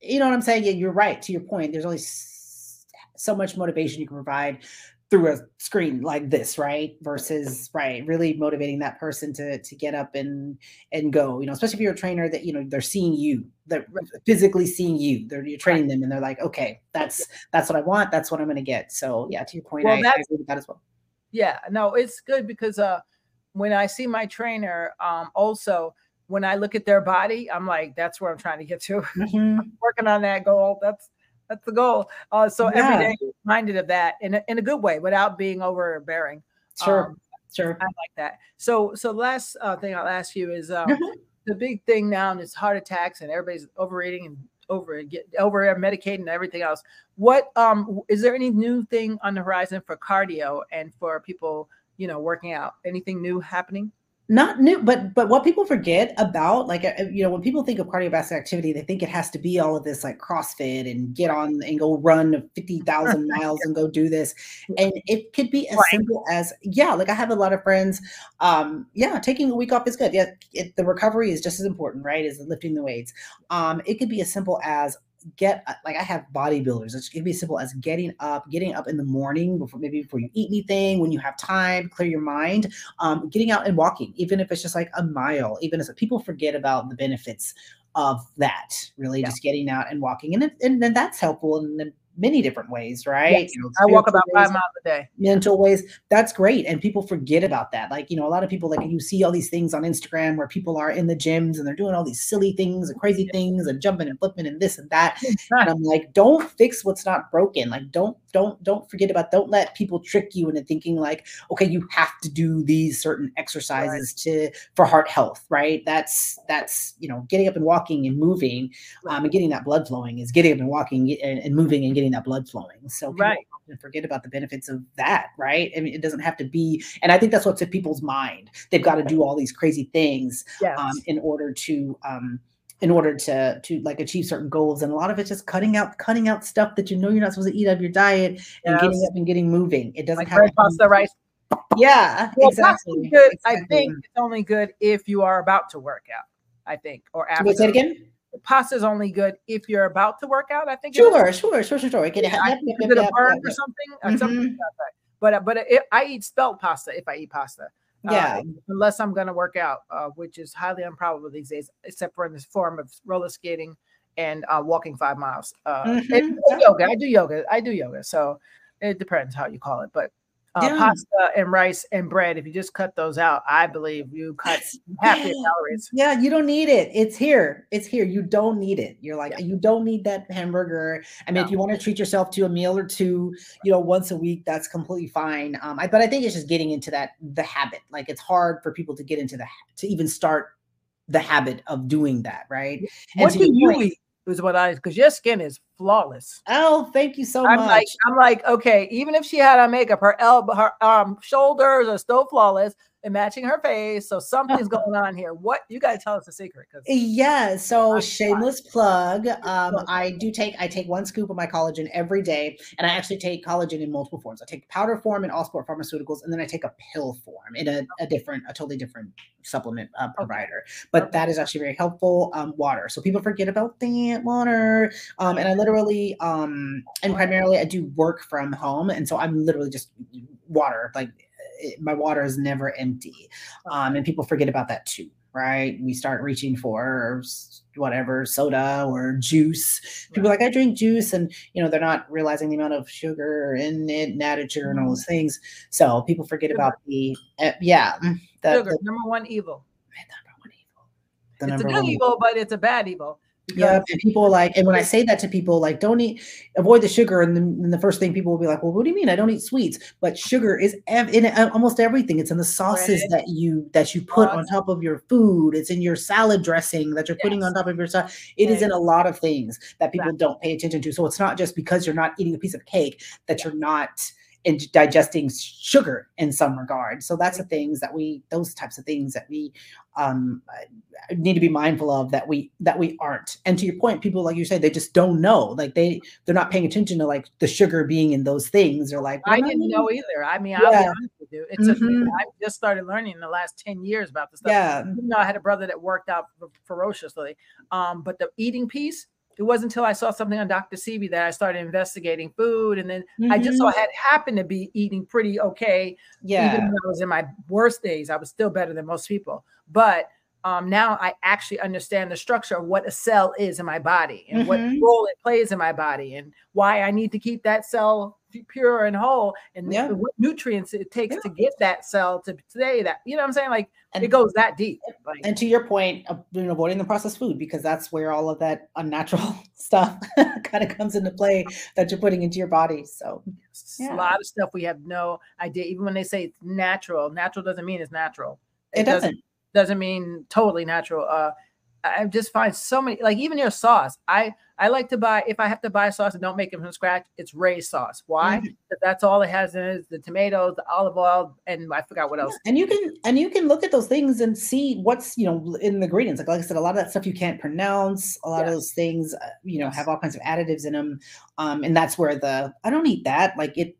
you know what I'm saying? Yeah, you're right. To your point, there's only so much motivation you can provide through a screen like this right? Versus right really motivating that person to to get up and and go you know especially if you're a trainer that you know they're seeing you they're physically seeing you they're you're training them and they're like okay that's that's what i want that's what i'm going to get. So yeah to your point well, I, I agree with that as well. Yeah no it's good because uh when i see my trainer um also when i look at their body i'm like that's where i'm trying to get to. Mm-hmm. working on that goal that's that's the goal. Uh, so yeah. every day reminded of that in a, in a good way without being overbearing. Sure. Um, sure. I like that. So, so last uh, thing I'll ask you is um, mm-hmm. the big thing now is heart attacks and everybody's overeating and over get over medicating and everything else. What um is there any new thing on the horizon for cardio and for people, you know, working out? Anything new happening? Not new but but what people forget about like uh, you know when people think of cardiovascular activity they think it has to be all of this like crossfit and get on and go run 50,000 miles and go do this. And it could be as right. simple as yeah like i have a lot of friends um yeah taking a week off is good. Yeah it, the recovery is just as important right as lifting the weights. Um it could be as simple as get uh, like I have bodybuilders. It can be as simple as getting up, getting up in the morning before maybe before you eat anything, when you have time, clear your mind, um, getting out and walking, even if it's just like a mile, even as people forget about the benefits of that, really yeah. just getting out and walking. And, it, and then that's helpful. And many different ways, right? Yes. You know, I walk about ways, five miles a day. Mental ways. That's great. And people forget about that. Like, you know, a lot of people like you see all these things on Instagram where people are in the gyms and they're doing all these silly things and crazy things and jumping and flipping and this and that. and I'm like, don't fix what's not broken. Like, don't, don't, don't forget about, don't let people trick you into thinking like, okay, you have to do these certain exercises right. to, for heart health, right? That's, that's, you know, getting up and walking and moving um, and getting that blood flowing is getting up and walking and, and moving and getting getting that blood flowing. So right. forget about the benefits of that, right? I mean, it doesn't have to be, and I think that's what's in people's mind. They've got to do all these crazy things um, yes. um, in order to um, in order to to like achieve certain goals and a lot of it's just cutting out cutting out stuff that you know you're not supposed to eat out of your diet and yes. getting up and getting moving it doesn't like have pasta rice yeah well, exactly good exactly. i think it's only good if you are about to work out i think or after Wait, say it again pasta is only good if you're about to work out. I think. Sure, sure, sure, sure, sure. It can yeah, have a burn or something, mm-hmm. something like that. But uh, but it, I eat spelt pasta if I eat pasta. Yeah. Uh, unless I'm going to work out, uh, which is highly improbable these days, except for in the form of roller skating and uh, walking five miles. Uh, mm-hmm. yoga. I do yoga. I do yoga. So it depends how you call it, but uh, yeah. pasta and rice and bread. If you just cut those out, I believe you cut half your calories. Yeah, you don't need it. It's here. It's here. You don't need it. You're like, yeah. you don't need that hamburger. I mean, no. if you want to treat yourself to a meal or two, you know, once a week, that's completely fine. Um, I, but I think it's just getting into that the habit. Like it's hard for people to get into the to even start the habit of doing that, right? What do you eat? Is what I because your skin is flawless. Oh, thank you so I'm much. Like, I'm like, okay, even if she had on makeup, her elbow, her um shoulders are still flawless and matching her face. So something's going on here. What you gotta tell us the secret? Because yeah, so shameless plug. Um, I do take I take one scoop of my collagen every day, and I actually take collagen in multiple forms. I take powder form in Allsport Pharmaceuticals, and then I take a pill form in a, a different, a totally different supplement uh, provider. But okay. that is actually very helpful. Um, water. So people forget about that water. Um, and I literally um, and primarily I do work from home, and so I'm literally just water like it, my water is never empty. Um, and people forget about that too, right? We start reaching for whatever soda or juice. People like, I drink juice, and you know, they're not realizing the amount of sugar in it, added sugar, and all those mm-hmm. things. So people forget sugar. about the uh, yeah, mm, the, sugar, the, number one evil. Number one evil. The it's a good evil, evil, but it's a bad evil. Yeah, and people like, and when I say that to people, like, don't eat, avoid the sugar, and, then the first thing people will be like, well, what do you mean? I don't eat sweets, but sugar is ev- in uh, almost everything. It's in the sauces right. that you that you put on top of your food. It's in your salad dressing that you're yes. putting on top of your salad. It is in a lot of things that people right. don't pay attention to. So it's not just because you're not eating a piece of cake that you're not digesting sugar in some regard. So that's the things that we, those types of things that we um, need to be mindful of that we that we aren't. And to your point, people like you say, they just don't know. Like they they're not paying attention to like the sugar being in those things. They're like, I didn't know either. I mean, yeah. I'll be honest with you, it's mm-hmm. a I just started learning in the last ten years about this stuff. Yeah, you know, I had a brother that worked out ferociously, um, but the eating piece it wasn't until I saw something on Dr. Sebi that I started investigating food. And then mm-hmm. I just so mm-hmm. had happened to be eating pretty okay. Yeah. Even when I was in my worst days, I was still better than most people. But um, now I actually understand the structure of what a cell is in my body and mm-hmm. what role it plays in my body and why I need to keep that cell pure and whole and yeah. what nutrients it takes yeah. to get that cell to say that you know what i'm saying like and, it goes that deep like, and to your point of you know, avoiding the processed food because that's where all of that unnatural stuff kind of comes into play that you're putting into your body so yeah. a lot of stuff we have no idea even when they say it's natural natural doesn't mean it's natural it, it doesn't doesn't mean totally natural uh I just find so many like even your sauce. I I like to buy if I have to buy sauce and don't make it from scratch, it's Rao's sauce. Why? Mhm. That's all it has in it is the tomatoes, the olive oil, and I forgot what else. and you can and you can look at those things and see what's you know in the ingredients like, like i said a lot of that stuff you can't pronounce a lot of those things uh, you know have all kinds of additives in them um and that's where the i don't eat that like it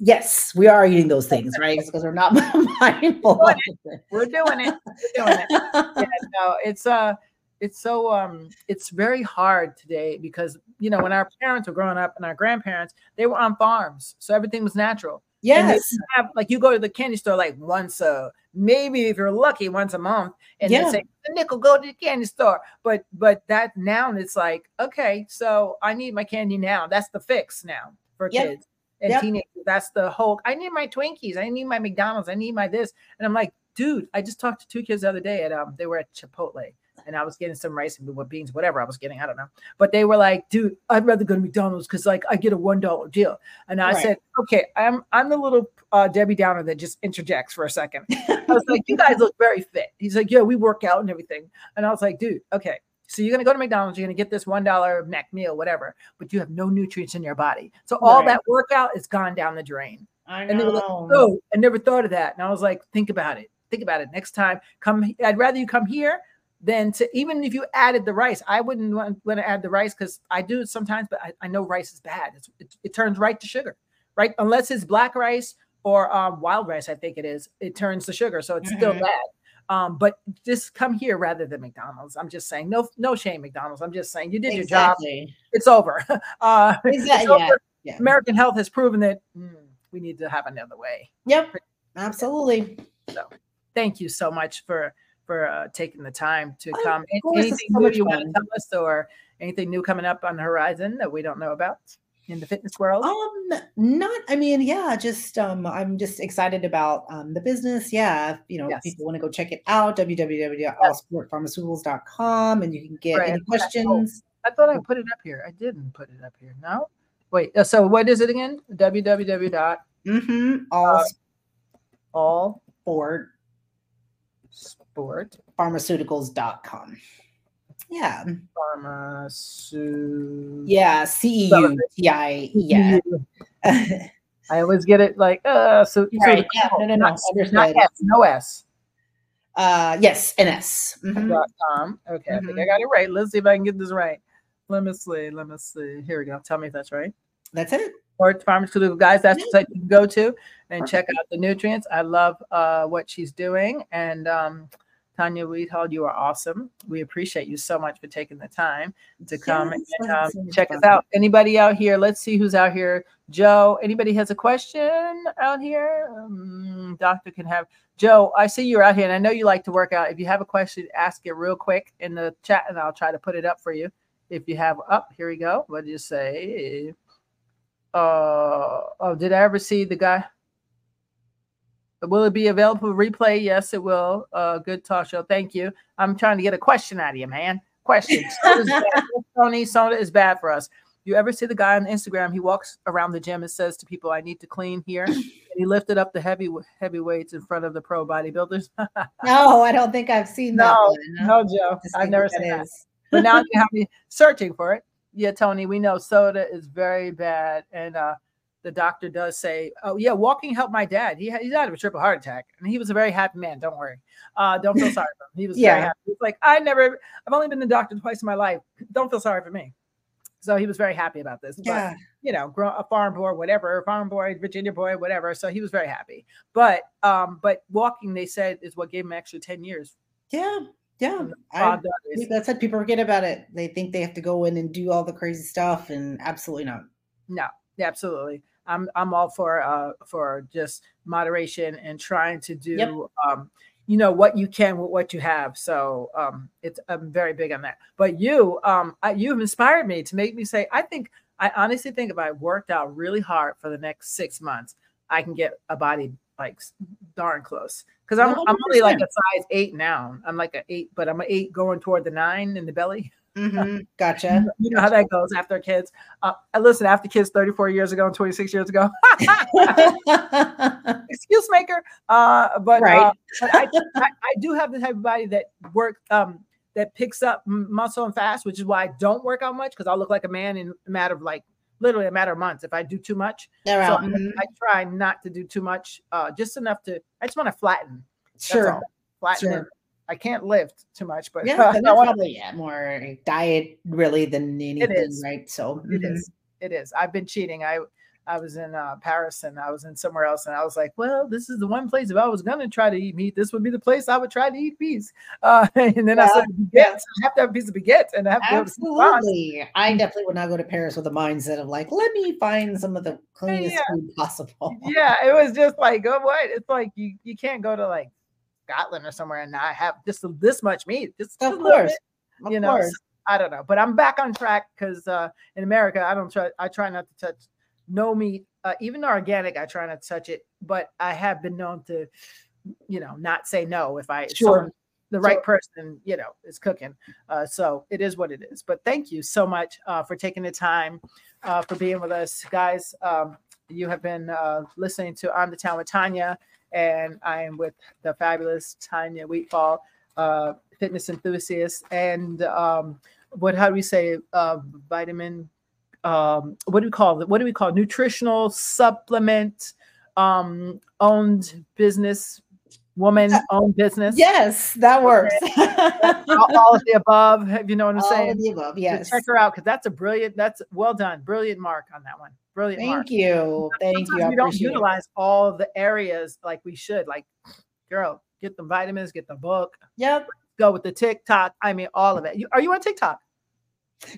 yes we are eating those things right because we're not mindful Doing it. We're doing it. We're doing it. yeah, no, it's uh it's so um it's very hard today because you know when our parents were growing up and our grandparents they were on farms so everything was natural yes didn't have like you go to the candy store like once a maybe if you're lucky once a month and Yeah. they say the nickel go to the candy store but but that now it's like okay so i need my candy now that's the fix now for Yep. kids and Yep. teenagers that's the whole i need my twinkies i need my mcdonald's i need my this and i'm like dude i just talked to two kids the other day at um they were at chipotle and I was getting some rice and beans, whatever I was getting, I don't know. But they were like, dude, I'd rather go to McDonald's because like I get a one dollar deal. And I Right. said, okay, I'm I'm the little uh, Debbie Downer that just interjects for a second. I was like, you guys look very fit. He's like, yeah, we work out and everything. And I was like, dude, okay. So you're gonna go to McDonald's, you're gonna get this one dollar Mac meal, whatever, but you have no nutrients in your body. So all Right. that workout is gone down the drain. i And they were like, know Oh, I never thought of that. And I was like, think about it. Think about it. Next time, come. I'd rather you come here than to even if you added the rice. I wouldn't want, want to add the rice because I do sometimes, but I, I know rice is bad. It's, it, it turns right to sugar, right? Unless it's black rice or um, wild rice, I think it is. It turns to sugar, so it's still Mhm. bad. Um, but just come here rather than McDonald's. I'm just saying, no, no shame, McDonald's. I'm just saying, you did your job. exactly It's over. uh, exactly yeah. over. yeah American Health has proven that mm, we need to have another way. yep absolutely So, thank you so much for for uh, taking the time to Oh, come. Anything so you want to tell us, or anything new coming up on the horizon that we don't know about in the fitness world? Um, not. I mean, yeah. Just um, I'm just excited about um the business. Yeah, if, you know, Yes. people want to go check it out. www.allsportpharmaceuticals.com, and you can get Right, any questions. I thought I put it up here. I didn't put it up here. No, wait. uh, So what is it again? www dot Mm-hmm. All Uh, all sport sport pharmaceuticals.com. Yeah. pharmaceutical. Yeah. C E U T I. Yeah. I always get it like uh so, so yeah, no, no, no, not, not S, no S. uh, yes. NS. Mhm. dot com. Okay, I think I Mhm. got it right. Let's see if I can get this right. Let me see. Let me see. Here we go. Tell me if that's right. That's it. Or pharmaceutical guys, that's the site you can go to and check out the nutrients. I love uh, what she's doing. And um, Tanya Wheatfall, you are awesome. We appreciate you so much for taking the time to come Yes, and um, check us out. Anybody out here? Let's see who's out here. Joe, anybody has a question out here? Um, doctor can have Joe. I see you're out here, and I know you like to work out. If you have a question, ask it real quick in the chat, and I'll try to put it up for you. If you have up, here we go. What did you say? Uh, oh, did I ever see the guy? Will it be available for replay? Yes, it will. Uh, good talk show. Thank you. I'm trying to get a question out of you, man. Question. Tony, soda is bad for us. You ever see the guy on Instagram? He walks around the gym and says to people, "I need to clean here." And he lifted up the heavy heavy weights in front of the pro bodybuilders. No, I don't think I've seen that. no, one. no, Joe, I've never that seen that. is. But now you have me searching for it. Yeah, Tony, we know soda is very bad, and uh, the doctor does say, "Oh yeah, walking helped my dad. He had, he's out of a triple heart attack, and he was a very happy man. Don't worry, uh, don't feel sorry for him. He was very Yeah. happy. He's like, I never, I've only been to the doctor twice in my life. Don't feel sorry for me. So he was very happy about this. But, Yeah. you know, grow, a farm boy, whatever, farm boy, Virginia boy, whatever. So he was very happy. But um, but walking, they said, is what gave him extra ten years. Yeah. Yeah. I, that's it. People forget about it. They think they have to go in and do all the crazy stuff, and absolutely not. No, absolutely. I'm I'm all for uh for just moderation and trying to do Yep. um you know what you can with what you have. So um it's I'm very big on that. But you um I, you've inspired me to make me say I think I honestly think if I worked out really hard for the next six months, I can get a body like darn close. Because I'm I'm only like a size eight now. I'm like an eight, but I'm an eight going toward the nine in the belly. Mhm, Gotcha. You know how that goes after kids. Uh, listen after kids 34 years ago and 26 years ago. excuse maker. Uh, but, Right. uh, but I, I, I do have the type of body that work um that picks up muscle and fast, which is why I don't work out much because I'll look like a man in a matter of like literally a matter of months if I do too much. So Around- I. I try not to do too much, uh, just enough to. I just want to flatten. Sure. Flatten. Sure. It. I can't lift too much, but Yeah, I then that's wanna- probably yeah, more diet really than anything, right? So It mhm. is. It is. I've been cheating. I I was in uh, Paris and I was in somewhere else, and I was like, well, this is the one place if I was gonna try to eat meat, this would be the place I would try to eat peas. Uh, and then I Yeah, said, yeah. I have to have a piece of baguette, and I have to have a sauce. Absolutely. I definitely would not go to Paris with a mindset of like, let me find some of the cleanest Yeah. food possible. Yeah, it was just like, oh, what? It's like you you can't go to like Scotland or somewhere and not have just this much meat. Just Of just a little course. bit. Of you know, course. I don't know, but I'm back on track because uh, in America, I don't try. I try not to touch no meat, uh, even organic. I try not to touch it, but I have been known to, you know, not say no if I Sure. the right person, you know, is cooking. Uh, so it is what it is. But thank you so much uh, for taking the time uh, for being with us, guys. Um, you have been uh, listening to On the Town with Tanya, and I am with the fabulous Tanya Wheatfall, uh, fitness enthusiast, and um, what how do we say uh, vitamin? Um, what do we call it? What do we call nutritional supplement um, owned business woman owned business? Yes, that works. all, all of the above. You know what I'm All saying? of the above. So Yes. Check her out because that's a brilliant. That's well done. Brilliant mark on that one. Brilliant mark. Thank you. Thank you. I we don't appreciate it. utilize all the areas like we should. Like, girl, get the vitamins, get the book, Yep. go with the TikTok. I mean, all of it. You, are you on TikTok?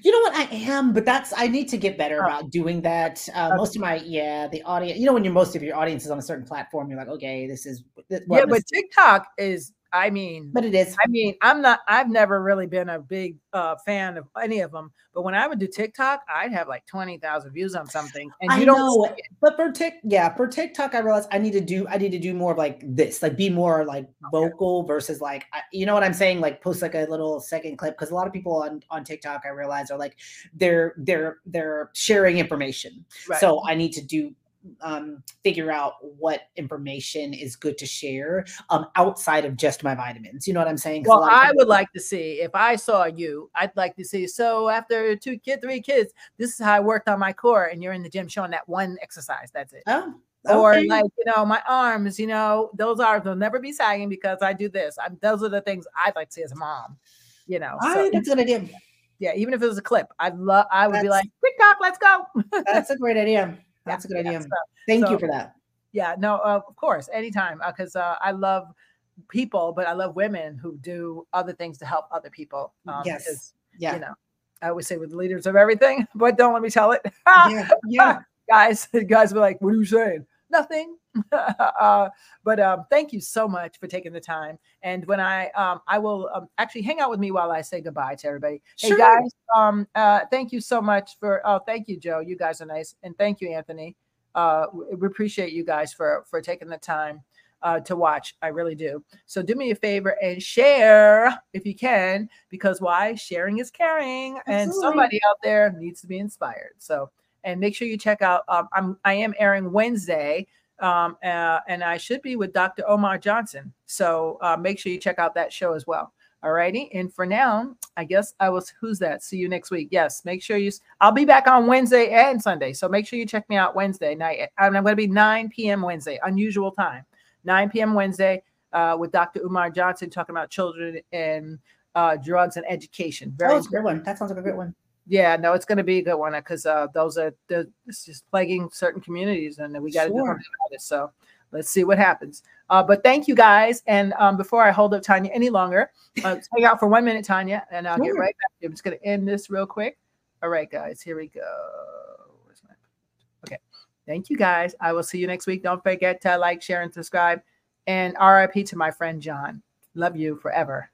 You know what? I am, but that's I need to get better Oh. about doing that. Uh, Okay. most of my yeah, the audience. You know, when you're most of your audience is on a certain platform, you're like, okay, this is. This, yeah, but TikTok is. I mean, but it is. I mean, I'm not. I've never really been a big uh, fan of any of them. But when I would do TikTok, I'd have like twenty thousand views on something, and I you don't. know, but for Tik, yeah, for TikTok, I realized I need to do, I need to do more of like this, like be more like vocal versus like, I, you know what I'm saying, like post like a little second clip because a lot of people on on TikTok, I realize are like they're they're they're sharing information, Right. so I need to do um figure out what information is good to share um outside of just my vitamins you know what i'm saying? Well, I would like to see if I saw you, I'd like to see. So after two kid, three kids, this is how I worked on my core, and you're in the gym showing that one exercise. That's it. oh Or like you know, my arms. You know, those arms will never be sagging because I do this. I'm, those are the things I'd like to see as a mom. You know, All so, that's a good idea yeah. Even if it was a clip, I'd love. I would be That's- like, TikTok, let's go. that's a great idea that's a good idea so- thank so- you for that Yeah, no, uh, of course, anytime, because uh, I love people, but I love women who do other things to help other people. Um, Yes. because, yeah you know, I always say we're the leaders of everything, but don't let me tell it. yeah yeah guys, guys were like, what are you saying? Nothing. uh, but um, thank you so much for taking the time. And when I, um, I will um, actually hang out with me while I say goodbye to everybody. Hey Sure. guys, um, uh, thank you so much for. Oh, thank you, Joe. You guys are nice, and thank you, Anthony. Uh, we appreciate you guys for for taking the time uh, to watch. I really do. So do me a favor and share if you can, because why? Sharing is caring, and somebody out there needs to be inspired. So and make sure you check out. Um, I'm I am airing Wednesday, um, uh, and I should be with Dr. Umar Johnson. So uh, make sure you check out that show as well. All righty. And for now, I guess I was. Who's that? See you next week. Yes. Make sure you. I'll be back on Wednesday and Sunday. So make sure you check me out Wednesday night. I'm going to be 9 p.m. Wednesday, unusual time. 9 p.m. Wednesday uh, with Dr. Umar Johnson talking about children and uh, drugs and education. Very oh great one that sounds like a great one yeah, no, it's going to be a good one because uh, those are the it's just plaguing certain communities, and we got to do Sure. something about it. So let's see what happens. Uh, but thank you guys, and um, before I hold up Tanya any longer, uh, hang out for one minute, Tanya, and I'll get right back. I'm just going to end this real quick. All right, guys, here we go. Where's my? Okay, thank you guys. I will see you next week. Don't forget to like, share, and subscribe. And RIP to my friend John. Love you forever.